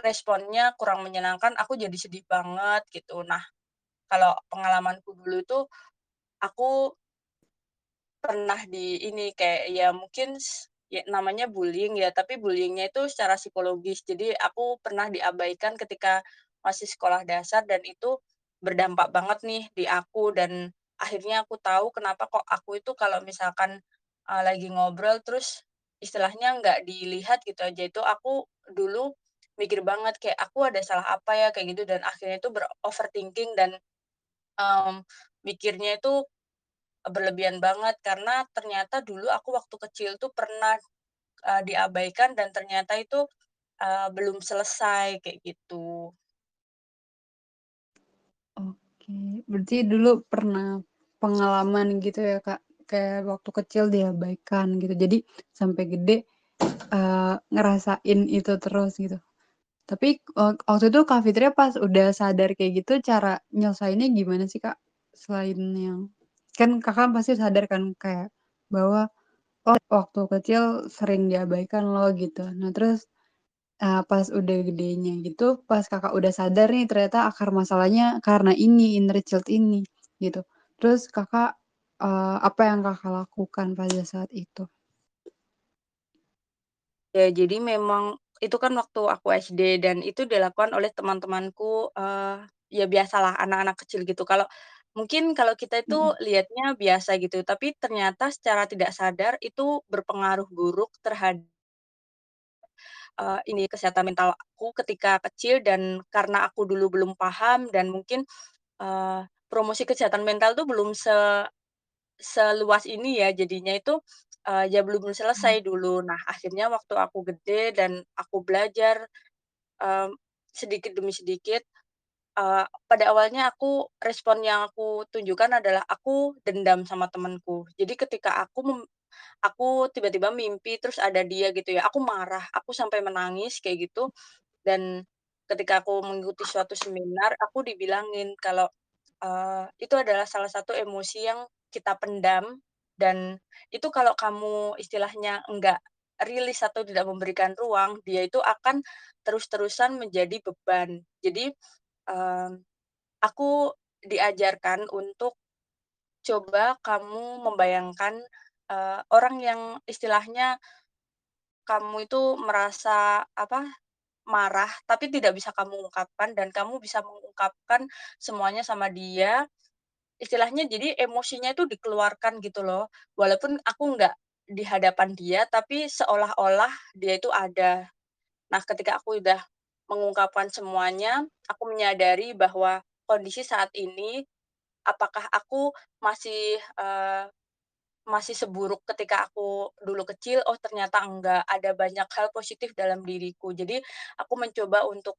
responnya kurang menyenangkan, aku jadi sedih banget gitu. Nah, kalau pengalamanku dulu itu, aku pernah di ini, kayak ya mungkin ya namanya bullying ya, tapi bullying-nya itu secara psikologis. Jadi aku pernah diabaikan ketika masih sekolah dasar dan itu berdampak banget nih di aku dan akhirnya aku tahu kenapa kok aku itu kalau misalkan, eee, lagi ngobrol terus istilahnya nggak dilihat gitu aja, itu aku dulu mikir banget kayak, "Aku ada salah apa ya?" Kayak gitu dan akhirnya itu ber-overthinking dan, mmm, mikirnya itu berlebihan banget karena ternyata dulu aku waktu kecil tuh pernah, eee, diabaikan dan ternyata itu, eee, belum selesai kayak gitu. Oke, berarti dulu pernah pengalaman gitu ya, Kak, kayak waktu kecil diabaikan gitu. Jadi sampai gede, eee, ngerasain itu terus gitu. Tapi wak waktu itu Kak Fitria pas udah sadar kayak gitu cara nyelesainnya gimana sih, Kak? Selain yang kan Kakak pasti sadar kan kayak bahwa, "Oh waktu kecil sering diabaikan loh," gitu. Nah terus, eee, pas udah gedenya gitu, pas Kakak udah sadar nih ternyata akar masalahnya karena ini, inner child ini, gitu. Terus Kakak, eee, apa yang Kakak lakukan pada saat itu? Ya, jadi memang itu kan waktu aku SD dan itu dilakukan oleh teman-temanku, eee, ya biasalah anak-anak kecil gitu. Kalau mungkin kalau kita itu Mhm. lihatnya biasa gitu, tapi ternyata secara tidak sadar itu berpengaruh buruk terhad eee, ini kesehatan mental aku ketika kecil dan karena aku dulu belum paham dan mungkin, eee, promosi kesehatan mental tuh belum se seluas ini ya jadinya itu, eee, ya belum selesai dulu. Nah akhirnya waktu aku gede dan aku belajar, mmm, sedikit demi sedikit, eee, pada awalnya aku respon yang aku tunjukkan adalah aku dendam sama temenku. Jadi ketika aku mem aku tiba-tiba mimpi terus ada dia gitu ya, aku marah, aku sampai menangis kayak gitu dan ketika aku mengikuti suatu seminar, aku dibilangin kalau, eee, itu adalah salah satu emosi yang kita pendam dan itu kalau kamu istilahnya enggak rilis atau tidak memberikan ruang, dia itu akan terus-terusan menjadi beban. Jadi, mmm, aku diajarkan untuk coba kamu membayangkan, eee, orang yang istilahnya kamu itu merasa apa, marah tapi tidak bisa kamu ungkapkan dan kamu bisa mengungkapkan semuanya sama dia, istilahnya jadi emosinya itu dikeluarkan gitu loh. Walaupun aku nggak di hadapan dia, tapi seolah-olah dia itu ada. Nah ketika aku udah mengungkapkan semuanya, aku menyadari bahwa kondisi saat ini, apakah aku masih, eee, masih seburuk ketika aku dulu kecil? Oh ternyata enggak, ada banyak hal positif dalam diriku. Jadi aku mencoba untuk,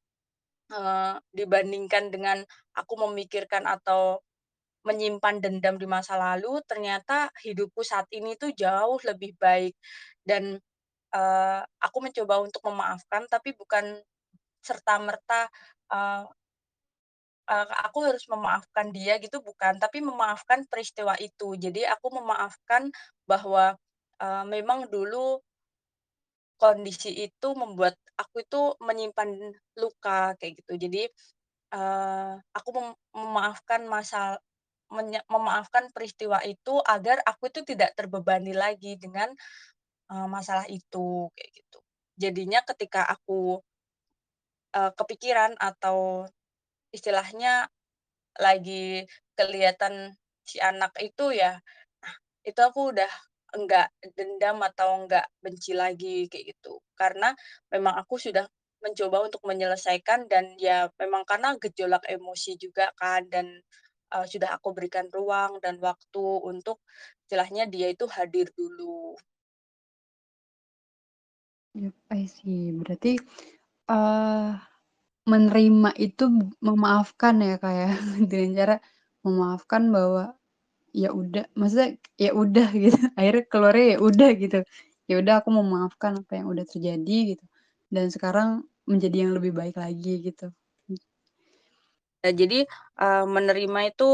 eee, dibandingkan dengan aku memikirkan atau menyimpan dendam di masa lalu, ternyata hidupku saat ini tuh jauh lebih baik dan, eee, aku mencoba untuk memaafkan tapi bukan serta-merta, eee eee, aku harus memaafkan dia gitu bukan, tapi memaafkan peristiwa itu. Jadi aku memaafkan bahwa, eee, memang dulu kondisi itu membuat aku itu menyimpan luka kayak gitu. Jadi, eee, aku mem memaafkan masa memaafkan peristiwa itu agar aku itu tidak terbebani lagi dengan, eee, masalah itu, kayak gitu. Jadinya ketika aku eee, kepikiran atau istilahnya lagi kelihatan si anak itu ya, nah itu aku udah enggak dendam atau enggak benci lagi kayak gitu. Karena memang aku sudah mencoba untuk menyelesaikan dan ya memang karena gejolak emosi juga kan dan, eee, sudah aku berikan ruang dan waktu untuk istilahnya dia itu hadir dulu. Yap, I see. Berarti, eee, menerima itu memaafkan ya, Kak, ya, dengan cara memaafkan bahwa ya udah maksudnya ya udah gitu, akhirnya keluarnya ya udah gitu. Ya udah aku memaafkan apa yang udah terjadi gitu, dan sekarang menjadi yang lebih baik lagi gitu. Ya jadi, eee, menerima itu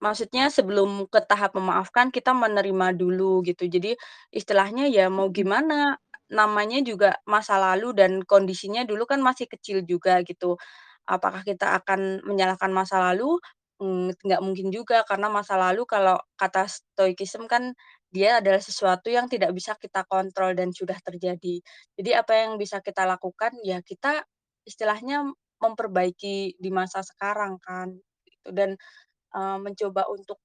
maksudnya sebelum ke tahap memaafkan kita menerima dulu gitu. Jadi istilahnya ya mau gimana namanya juga masa lalu dan kondisinya dulu kan masih kecil juga gitu. Apakah kita akan menyalahkan masa lalu? Mmm, nggak mungkin juga karena masa lalu kalau kata stoicism kan dia adalah sesuatu yang tidak bisa kita kontrol dan sudah terjadi. Jadi apa yang bisa kita lakukan, ya kita istilahnya memperbaiki di masa sekarang kan, gitu. Dan, eee, mencoba untuk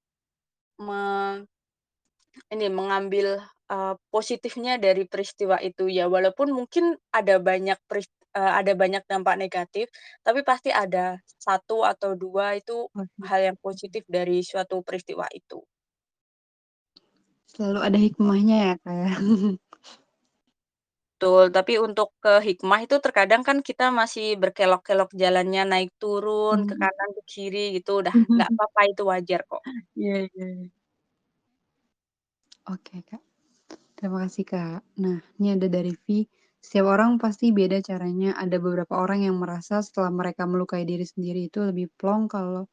me ini, mengambil, eee, positifnya dari peristiwa itu. Ya walaupun mungkin ada banyak eee, ada banyak dampak negatif, tapi pasti ada 1 atau 2 itu hal yang positif dari suatu peristiwa itu. Selalu ada hikmahnya ya, Kak, ya. Betul, tapi untuk ke hikmah itu terkadang kan kita masih berkelok-kelok jalannya, naik turun, ke Mhm. kanan, ke kiri gitu, udah nggak apa-apa, itu wajar kok. Iya iya iya. Oke, Kak. Terima kasih, Kak. Nah, ini ada dari V, "Setiap orang pasti beda caranya. Ada beberapa orang yang merasa setelah mereka melukai diri sendiri itu lebih plong kalau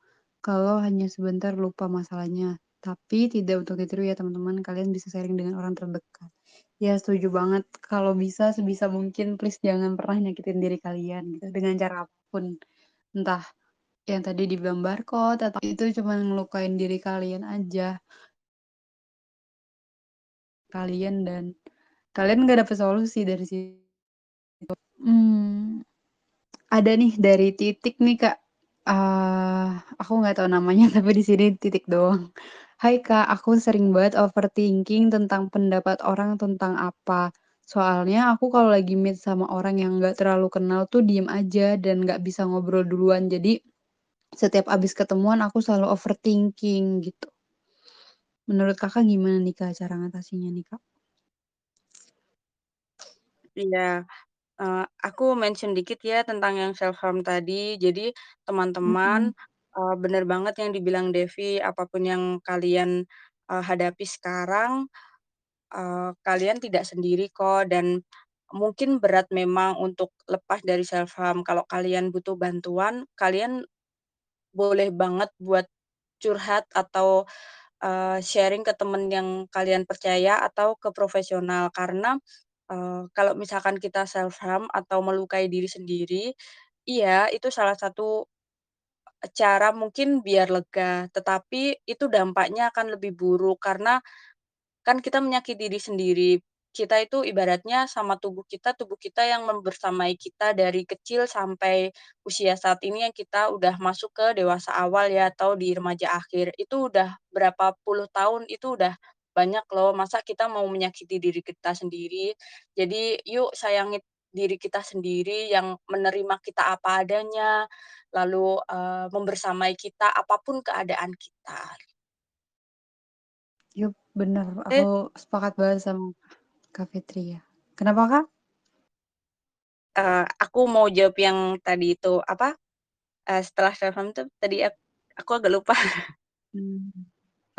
kalau hanya sebentar lupa masalahnya. Tapi tidak untuk ditiru ya teman-teman, kalian bisa sharing dengan orang terdekat." Ya setuju banget, kalau bisa sebisa mungkin please jangan pernah nyakitin diri kalian gitu, dengan cara apa pun. Entah yang tadi dibilang barcode atau itu cuman ngelukain diri kalian aja. Kalian dan kalian nggak dapet solusi dari situ. Mmm, ada nih dari Titik nih, Kak, eee, aku nggak tahu namanya tapi di sini Titik doang. "Hai, Kak, aku sering banget overthinking tentang pendapat orang tentang apa. Soalnya aku kalau lagi meet sama orang yang nggak terlalu kenal tuh diem aja dan nggak bisa ngobrol duluan. Jadi setiap habis ketemuan aku selalu overthinking," gitu. Menurut Kakak gimana nih, Kak, cara ngatasinnya nih, Kak? Iya, eee, aku mention dikit ya tentang yang self harm tadi. Jadi teman-teman, Mhm. Eee, bener banget yang dibilang Devi, apa pun yang kalian, eee, hadapi sekarang, eee, kalian tidak sendiri kok dan mungkin berat memang untuk lepas dari self harm. Kalau kalian butuh bantuan, kalian boleh banget buat curhat atau, eee, sharing ke temen yang kalian percaya atau ke profesional. Karena, eee, kalau misalkan kita self harm atau melukai diri sendiri, iya itu salah satu, cara mungkin biar lega, tetapi itu dampaknya akan lebih buruk karena kan kita menyakiti diri sendiri. Kita itu ibaratnya sama tubuh kita, tubuh kita yang membersamai kita dari kecil sampai usia saat ini yang kita udah masuk ke dewasa awal ya atau di remaja akhir. Itu udah berapa puluh tahun, itu udah banyak loh, masa kita mau menyakiti diri kita sendiri. Jadi yuk sayangi diri kita sendiri yang menerima kita apa adanya, lalu, eee, membersamai kita apa pun keadaan kita. Yup, bener, aku Eh sepakat banget sama Kak Fitri ya. Kenapa, Kak? Eee, aku mau jawab yang tadi itu, apa, eee, setelah self tuh tadi ak aku agak lupa. Mmm,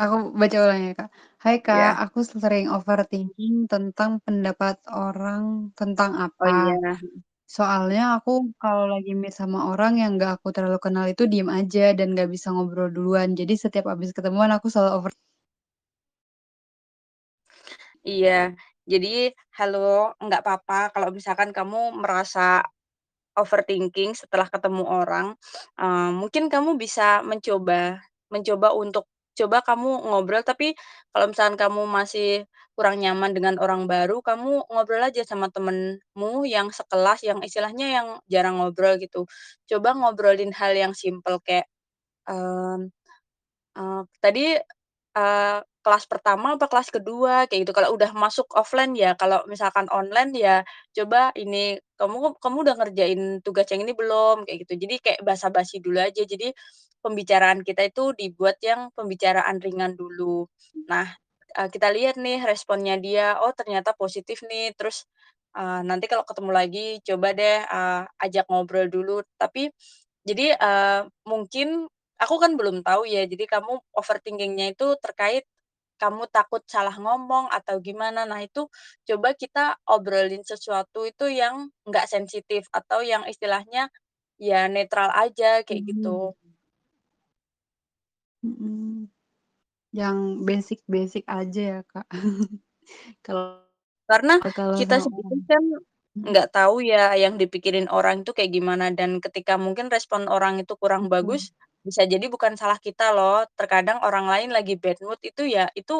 aku baca ulang ya, Kak. "Hai, Kak, Iya. aku sering overthinking tentang pendapat orang tentang Oh, iya, apa. mhm. Soalnya aku kalau lagi meet sama orang yang nggak aku terlalu kenal itu diem aja dan nggak bisa ngobrol duluan. Jadi setiap habis ketemuan aku selalu over" Iya, jadi halo, nggak papa kalau misalkan kamu merasa overthinking setelah ketemu orang, eee, mungkin kamu bisa mencoba mencoba untuk coba kamu ngobrol, tapi kalau misalkan kamu masih kurang nyaman dengan orang baru, kamu ngobrol aja sama temenmu yang sekelas, yang istilahnya yang jarang ngobrol gitu. Coba ngobrolin hal yang simpel kayak, mmm, eee, "Tadi, eee, kelas pertama apa kelas kedua?" Kayak gitu. Kalau udah masuk offline ya, kalau misalkan online ya coba ini, "Kamu kamu udah ngerjain tugas yang ini belum?" Kayak gitu. Jadi kayak basa-basi dulu aja. Jadi pembicaraan kita itu dibuat yang pembicaraan ringan dulu. Nah, eee, kita lihat nih responnya dia, oh ternyata positif nih, terus, eee, nanti kalau ketemu lagi coba deh, eee, ajak ngobrol dulu. Tapi jadi, eee, mungkin aku kan belum tahu ya, jadi kamu overthinking-nya itu terkait kamu takut salah ngomong atau gimana. Nah itu coba kita obrolin sesuatu itu yang nggak sensitif atau yang istilahnya ya netral aja, kayak Mhm. gitu. Mhm. Yang basic-basic aja ya, Kak. Kalau Karena kalau kita sendiri kan Mhm. nggak tahu ya yang dipikirin orang itu kayak gimana dan ketika mungkin respon orang itu kurang bagus, bisa jadi bukan salah kita loh. Terkadang orang lain lagi bad mood itu ya itu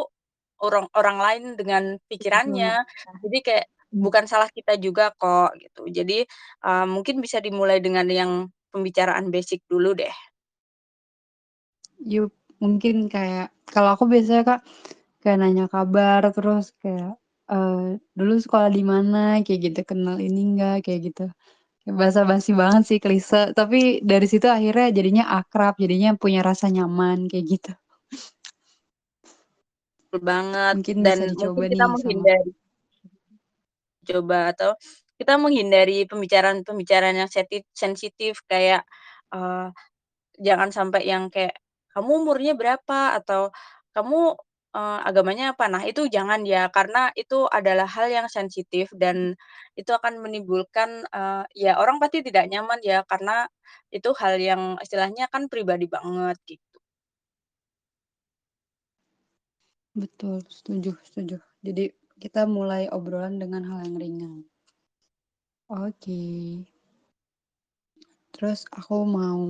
orang orang lain dengan pikirannya. Jadi kayak bukan salah kita juga kok gitu. Jadi, eee, mungkin bisa dimulai dengan yang pembicaraan basic dulu deh. Yup, mungkin kayak kalau aku biasanya, Kak, kayak nanya kabar terus kayak, eee, "Dulu sekolah di mana?" Kayak gitu, "Kenal ini enggak?" Kayak gitu. Kayak basa-basi banget sih, klise, tapi dari situ akhirnya jadinya akrab, jadinya punya rasa nyaman, kayak gitu. Banget Mungkin dan mungkin kita nih sama menghindari Coba atau kita menghindari pembicaraan-pembicaraan yang sensitif kayak, eee, jangan sampai yang kayak, "Kamu umurnya berapa?" Atau, "Kamu, eee, agamanya apa?" Nah, itu jangan ya, karena itu adalah hal yang sensitif dan itu akan menimbulkan, eee, ya orang pasti tidak nyaman ya, karena itu hal yang istilahnya kan pribadi banget, gitu. Betul, setuju setuju. Jadi kita mulai obrolan dengan hal yang ringan. Oke. Terus aku mau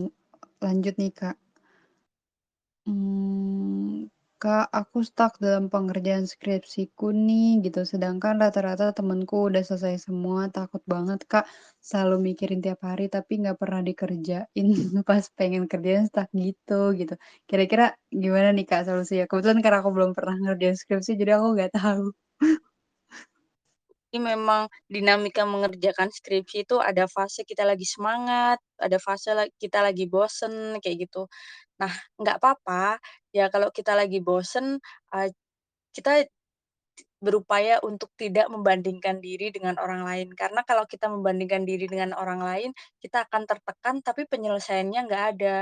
lanjut nih, Kak. Mmm, Kak, aku stuck dalam pengerjaan skripsiku nih gitu, sedangkan rata-rata temenku udah selesai semua, takut banget, Kak, selalu mikirin tiap hari tapi nggak pernah dikerjain, pas pengen kerjain stuck gitu, gitu. Kira-kira gimana nih, Kak, solusinya? Kebetulan karena aku belum pernah ngerjain skripsi, jadi aku nggak tahu. Ini memang dinamika mengerjakan skripsi itu ada fase kita lagi semangat, ada fase kita lagi bosen, kayak gitu. Nah, nggak apa-apa, ya kalau kita lagi bosen, eee, kita berupaya untuk tidak membandingkan diri dengan orang lain. Karena kalau kita membandingkan diri dengan orang lain, kita akan tertekan tapi penyelesaiannya nggak ada.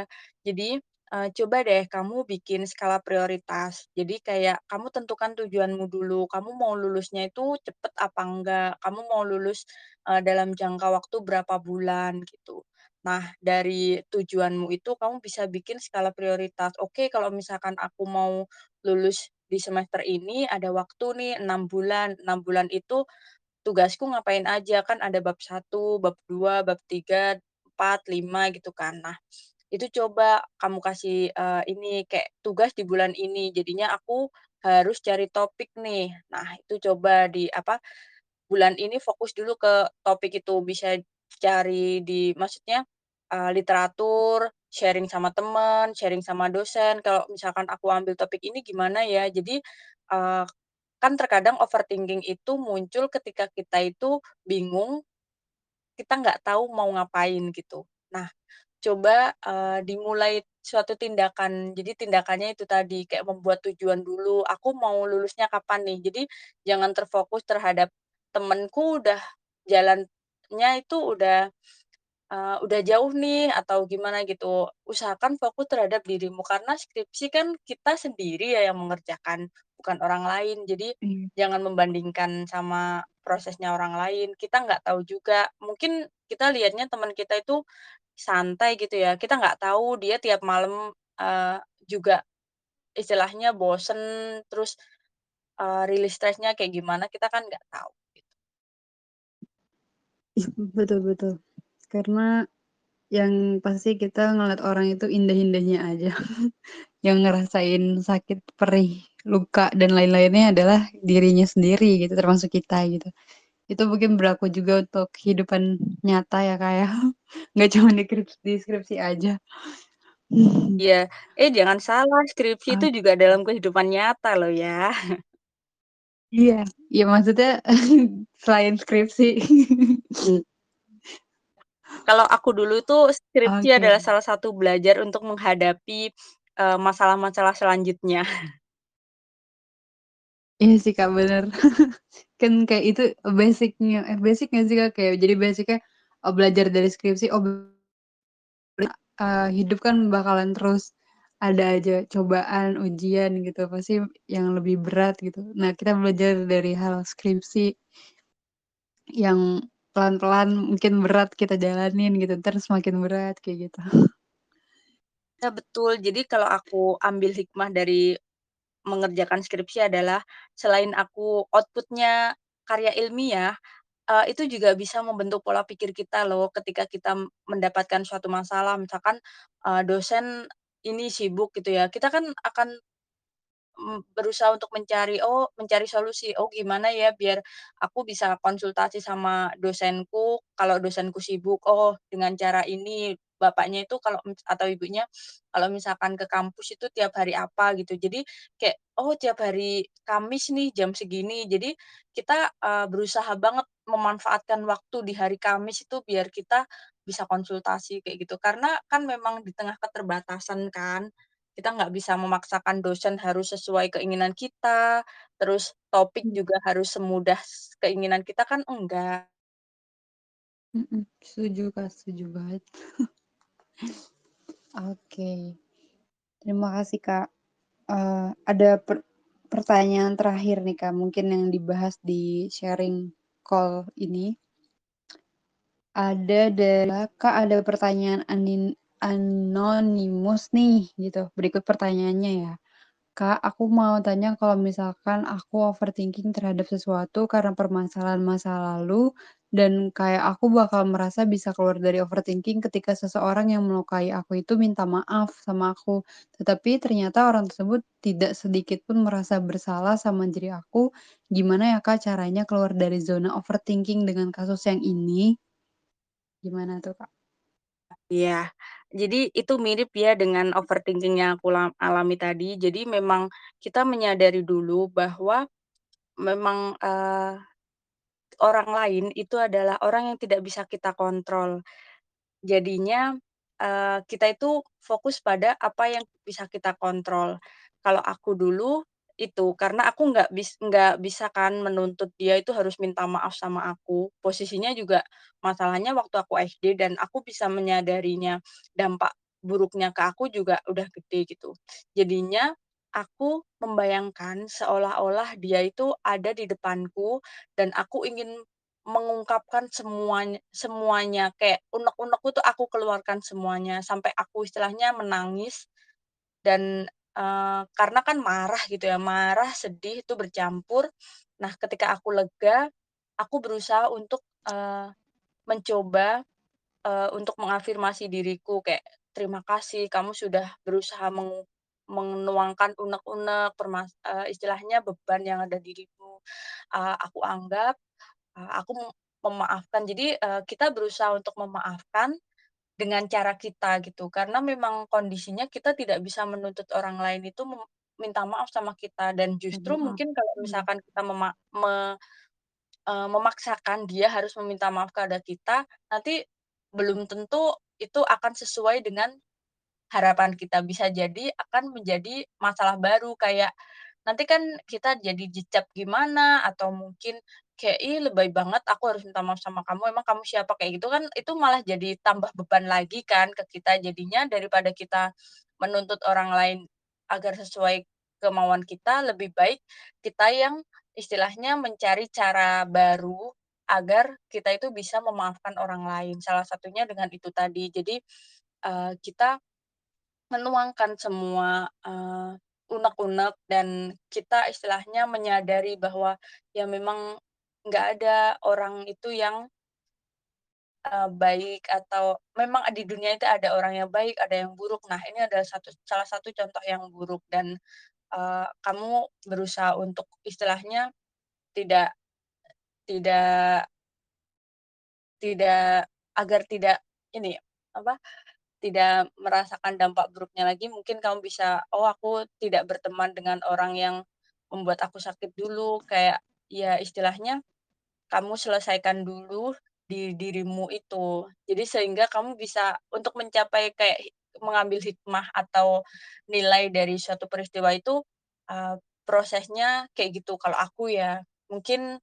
Jadi, eee, coba deh kamu bikin skala prioritas. Jadi kayak kamu tentukan tujuanmu dulu, kamu mau lulusnya itu cepet apa enggak, kamu mau lulus, eee, dalam jangka waktu berapa bulan, gitu. Nah, dari tujuanmu itu kamu bisa bikin skala prioritas, "Oke, kalau misalkan aku mau lulus di semester ini ada waktu nih 6 bulan, 6 bulan itu tugasku ngapain aja, kan ada bab satu, bab 2, bab 3, 4, 5 gitu kan. Nah, itu coba kamu kasih, eee, ini kayak tugas di bulan ini, jadinya aku harus cari topik nih. Nah, itu coba di apa, bulan ini fokus dulu ke topik itu, bisa cari di maksudnya, eee, literatur, sharing sama temen, sharing sama dosen, "Kalau misalkan aku ambil topik ini gimana ya?" Jadi, eee, kan terkadang overthinking itu muncul ketika kita itu bingung, kita nggak tahu mau ngapain gitu. Nah, coba, eee, dimulai suatu tindakan. Jadi tindakannya itu tadi, kayak membuat tujuan dulu, "Aku mau lulusnya kapan nih?" Jadi jangan terfokus terhadap, "Temenku udah jalannya itu udah, eee, udah jauh nih," atau gimana gitu. Usahakan fokus terhadap dirimu, karena skripsi kan kita sendiri ya yang mengerjakan, bukan orang lain. Jadi Iya. jangan membandingkan sama prosesnya orang lain, kita nggak tahu juga, mungkin kita lihatnya teman kita itu santai gitu ya, kita nggak tahu dia tiap malam, eee, juga istilahnya bosen, terus, eee, rilis stresnya kayak gimana, kita kan nggak tahu, gitu. Betul betul. Karena yang pasti kita ngeliat orang itu indah-indahnya aja. Yang ngerasain sakit, perih, luka, dan lain-lainnya adalah dirinya sendiri gitu, termasuk kita gitu. Itu mungkin berlaku juga untuk kehidupan nyata ya, Kak, ya. Nggak cuma di krips di skripsi aja. Iya. Eh, jangan salah, skripsi itu juga Oke. dalam kehidupan nyata loh ya. Iya. Iya maksudnya selain skripsi. Kalau aku dulu tuh skripsi Oke. adalah salah satu belajar untuk menghadapi, eee, masalah-masalah selanjutnya. Iya sih, Kak, bener. Kan kayak itu basic-nya eh, basic nggak sih, Kak? Kayak jadi basic-nya, eee, belajar dari skripsi, oh eee, hidup kan bakalan terus ada aja cobaan, ujian gitu, pasti yang lebih berat gitu. Nah, kita belajar dari hal skripsi yang pelan-pelan mungkin berat kita jalanin gitu, entar semakin berat, kayak gitu. Ya betul. Jadi kalau aku ambil hikmah dari mengerjakan skripsi adalah selain aku output-nya karya ilmiah, eee, itu juga bisa membentuk pola pikir kita loh ketika kita mendapatkan suatu masalah misalkan, eee, dosen ini sibuk gitu ya, kita kan akan berusaha untuk mencari, oh mencari solusi, oh gimana ya biar aku bisa konsultasi sama dosenku, kalau dosenku sibuk, oh dengan cara ini, bapaknya itu kalau atau ibunya kalau misalkan ke kampus itu tiap hari apa gitu. Jadi kayak, oh tiap hari Kamis nih jam segini. Jadi kita, eee, berusaha banget memanfaatkan waktu di hari Kamis itu biar kita bisa konsultasi kayak gitu. Karena kan memang di tengah keterbatasan kan, kita nggak bisa memaksakan dosen harus sesuai keinginan kita, terus topik Mmm, juga harus semudah keinginan kita kan enggak. mhm, setuju Kak, setuju banget. Oke, terima kasih Kak. Eee, ada per pertanyaan terakhir nih Kak, mungkin yang dibahas di sharing call ini. Ada dari Kak, ada pertanyaan anin anonymous nih gitu, berikut pertanyaannya ya. Kak, aku mau tanya kalau misalkan aku overthinking terhadap sesuatu karena permasalahan masa lalu, dan kayak aku bakal merasa bisa keluar dari overthinking ketika seseorang yang melukai aku itu minta maaf sama aku. Tetapi ternyata orang tersebut tidak sedikit pun merasa bersalah sama diri aku. Gimana ya Kak caranya keluar dari zona overthinking dengan kasus yang ini? Gimana tuh Kak? Iya, jadi itu mirip ya dengan overthinking yang aku la alami tadi. Jadi memang kita menyadari dulu bahwa memang, eee, orang lain itu adalah orang yang tidak bisa kita kontrol. Jadinya, eee, kita itu fokus pada apa yang bisa kita kontrol. Kalau aku dulu itu, karena aku nggak bis nggak bisa kan menuntut dia itu harus minta maaf sama aku. Posisinya juga masalahnya waktu aku SD dan aku bisa menyadarinya dampak buruknya ke aku juga udah gede gitu. Jadinya aku membayangkan seolah-olah dia itu ada di depanku dan aku ingin Mengungkapkan semuanya semuanya, kayak unek-unekku tuh aku keluarkan semuanya, sampai aku istilahnya menangis dan, karena kan marah gitu ya, marah, sedih itu bercampur. Nah, ketika aku lega, aku berusaha untuk, eee, mencoba, eee, untuk mengafirmasi diriku kayak, "Terima kasih kamu sudah berusaha mengu menuangkan unek-unek eee, istilahnya beban yang ada dirimu, eee, aku anggap Eee, aku mem memaafkan. Jadi, eee, kita berusaha untuk memaafkan dengan cara kita gitu, karena memang kondisinya kita tidak bisa menuntut orang lain itu minta maaf sama kita. Dan justru maaf. mungkin kalau misalkan kita mema me eee, memaksakan dia harus meminta maaf kepada kita, nanti belum tentu itu akan sesuai dengan Harapan kita. Bisa jadi akan menjadi masalah baru kayak, nanti kan kita jadi dicap gimana atau mungkin kayak, "Ih lebay banget aku harus minta maaf sama kamu, emang kamu siapa?" Kayak gitu kan itu malah jadi tambah beban lagi kan ke kita. Jadinya daripada kita menuntut orang lain agar sesuai kemauan kita, lebih baik kita yang istilahnya mencari cara baru agar kita itu bisa memaafkan orang lain. Salah satunya dengan itu tadi. Jadi, eee, kita Menuangkan semua, eee, unek-unek dan kita istilahnya menyadari bahwa ya memang nggak ada orang itu yang, eee, baik atau memang di dunia itu ada orang yang baik, ada yang buruk. Nah, ini adalah satu salah satu contoh yang buruk dan, eee, kamu berusaha untuk istilahnya tidak tidak tidak agar tidak ini, apa Tidak merasakan dampak buruknya lagi, mungkin kamu bisa, "Oh, aku tidak berteman dengan orang yang membuat aku sakit dulu." Kayak, ya istilahnya kamu selesaikan dulu di dirimu itu. Jadi sehingga kamu bisa untuk mencapai kayak mengambil hikmah atau nilai dari suatu peristiwa itu, eee, prosesnya kayak gitu kalau aku ya. Mungkin,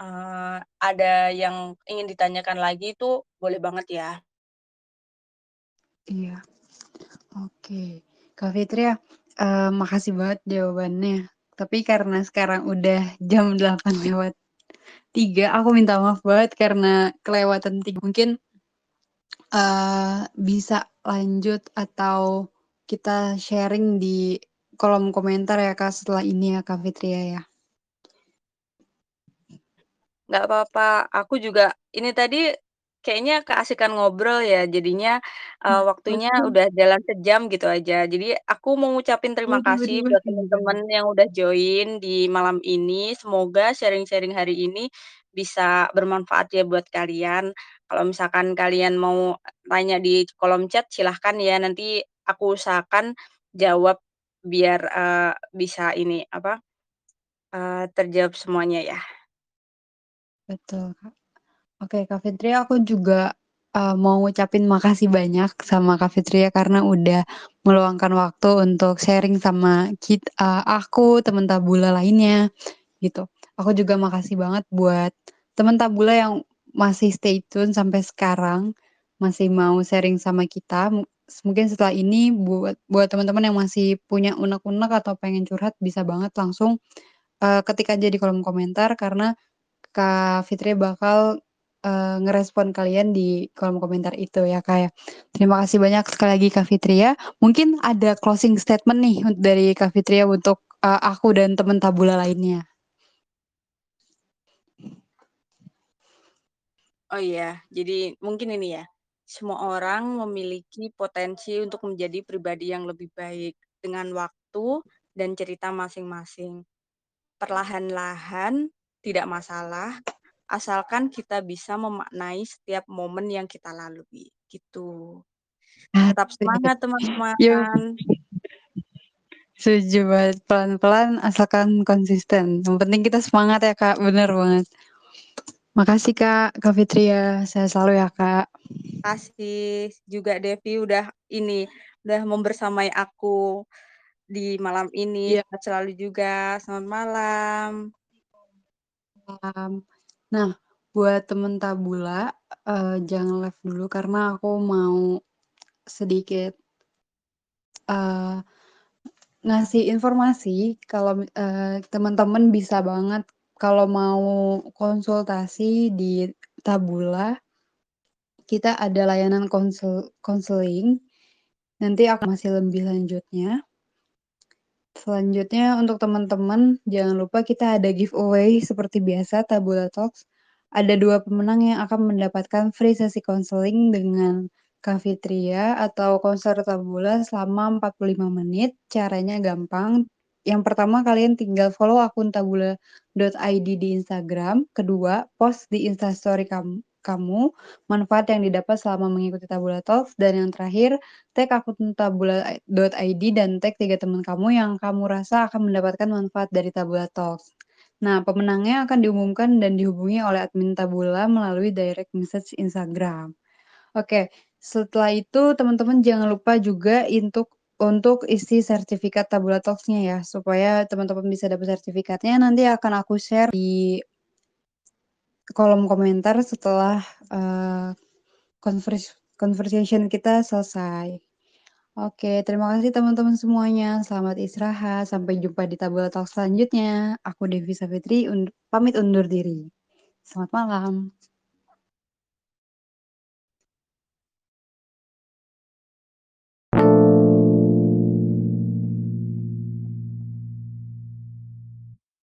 eee, ada yang ingin ditanyakan lagi itu boleh banget ya. Iya. Oke. Kak Fitria, eee, makasih banget jawabannya. Tapi karena sekarang udah jam delapan lewat tiga, aku minta maaf banget karena kelewatan 3. Mungkin, eee, bisa lanjut atau kita sharing di kolom komentar ya Kak, setelah ini ya Kak Fitria ya. Nggak apa-apa, aku juga ini tadi kayaknya keasikan ngobrol ya, jadinya, eee, Nah, waktunya udah jalan sejam gitu aja. Jadi aku mau ngucapin terima Waduh kasih waduh buat gimana? yang udah join di malam ini, semoga sharing-sharing hari ini bisa bermanfaat ya buat kalian. Kalau misalkan kalian mau tanya di kolom chat silahkan ya, nanti aku usahakan jawab biar, eee, bisa ini, apa, eee, terjawab semuanya ya. Betul, Kak. Oke, Kak Fitri, aku juga, eee, mau ngucapin makasih banyak sama Kak Fitri ya, karena udah meluangkan waktu untuk sharing sama kit eee, aku, temen Tabula lainnya, gitu. Aku juga makasih banget buat temen Tabula yang masih stay tune sampai sekarang, masih mau sharing sama kita. Mu mungkin setelah ini buat buat teman-teman yang masih punya unek-unek atau pengen curhat bisa banget langsung, eee, ketik aja di kolom komentar karena Kak Fitri bakal, eee, ngerespon kalian di kolom komentar itu ya, Kak, ya. Terima kasih banyak sekali lagi Kak Fitri ya. Mungkin ada closing statement nih dari Kak Fitri ya untuk, eee, aku dan temen Tabula lainnya. Oh iya, jadi mungkin ini ya, semua orang memiliki potensi untuk menjadi pribadi yang lebih baik dengan waktu dan cerita masing-masing. Perlahan-lahan, tidak masalah, asalkan kita bisa memaknai setiap momen yang kita lalui, gitu. Tetap semangat teman-teman. Setuju banget, pelan-pelan asalkan konsisten, yang penting kita semangat ya, Kak, bener banget. Makasih, Kak, Kak Fitri ya, sehat selalu ya, Kak. Makasih juga Devi udah ini, udah membersamai aku di malam ini, Iya. sehat selalu juga, selamat malam. Malam. Nah, buat temen Tabula, eee, jangan live dulu karena aku mau sedikit eee, ngasih informasi kalau mi eee, temen-temen bisa banget kalau mau konsultasi di Tabula kita ada layanan konsel konseling, nanti aku masih lebih lanjutnya. Selanjutnya untuk teman-teman, jangan lupa kita ada giveaway seperti biasa Tabula Talks. Ada 2 pemenang yang akan mendapatkan free sesi konseling dengan Kak Fitria atau konselor Tabula selama 45 menit. Caranya gampang, yang pertama kalian tinggal follow akun tabula.id di Instagram, kedua post di Instastory kam kamu, manfaat yang didapat selama mengikuti Tabula Talks, dan yang terakhir tag akun tabula.id dan tag 3 teman kamu yang kamu rasa akan mendapatkan manfaat dari Tabula Talks. Nah, pemenangnya akan diumumkan dan dihubungi oleh admin Tabula melalui direct message Instagram. Oke, setelah itu teman-teman jangan lupa juga intuk untuk isi sertifikat Tabula Talks-nya ya, supaya teman-teman bisa dapat sertifikatnya nanti akan aku share di kolom komentar setelah, konvers conversation kita selesai. Oke, terima kasih teman-teman semuanya, selamat istirahat, sampai jumpa di Tabula Talks selanjutnya. Aku Devi Savitri und pamit undur diri. Selamat malam.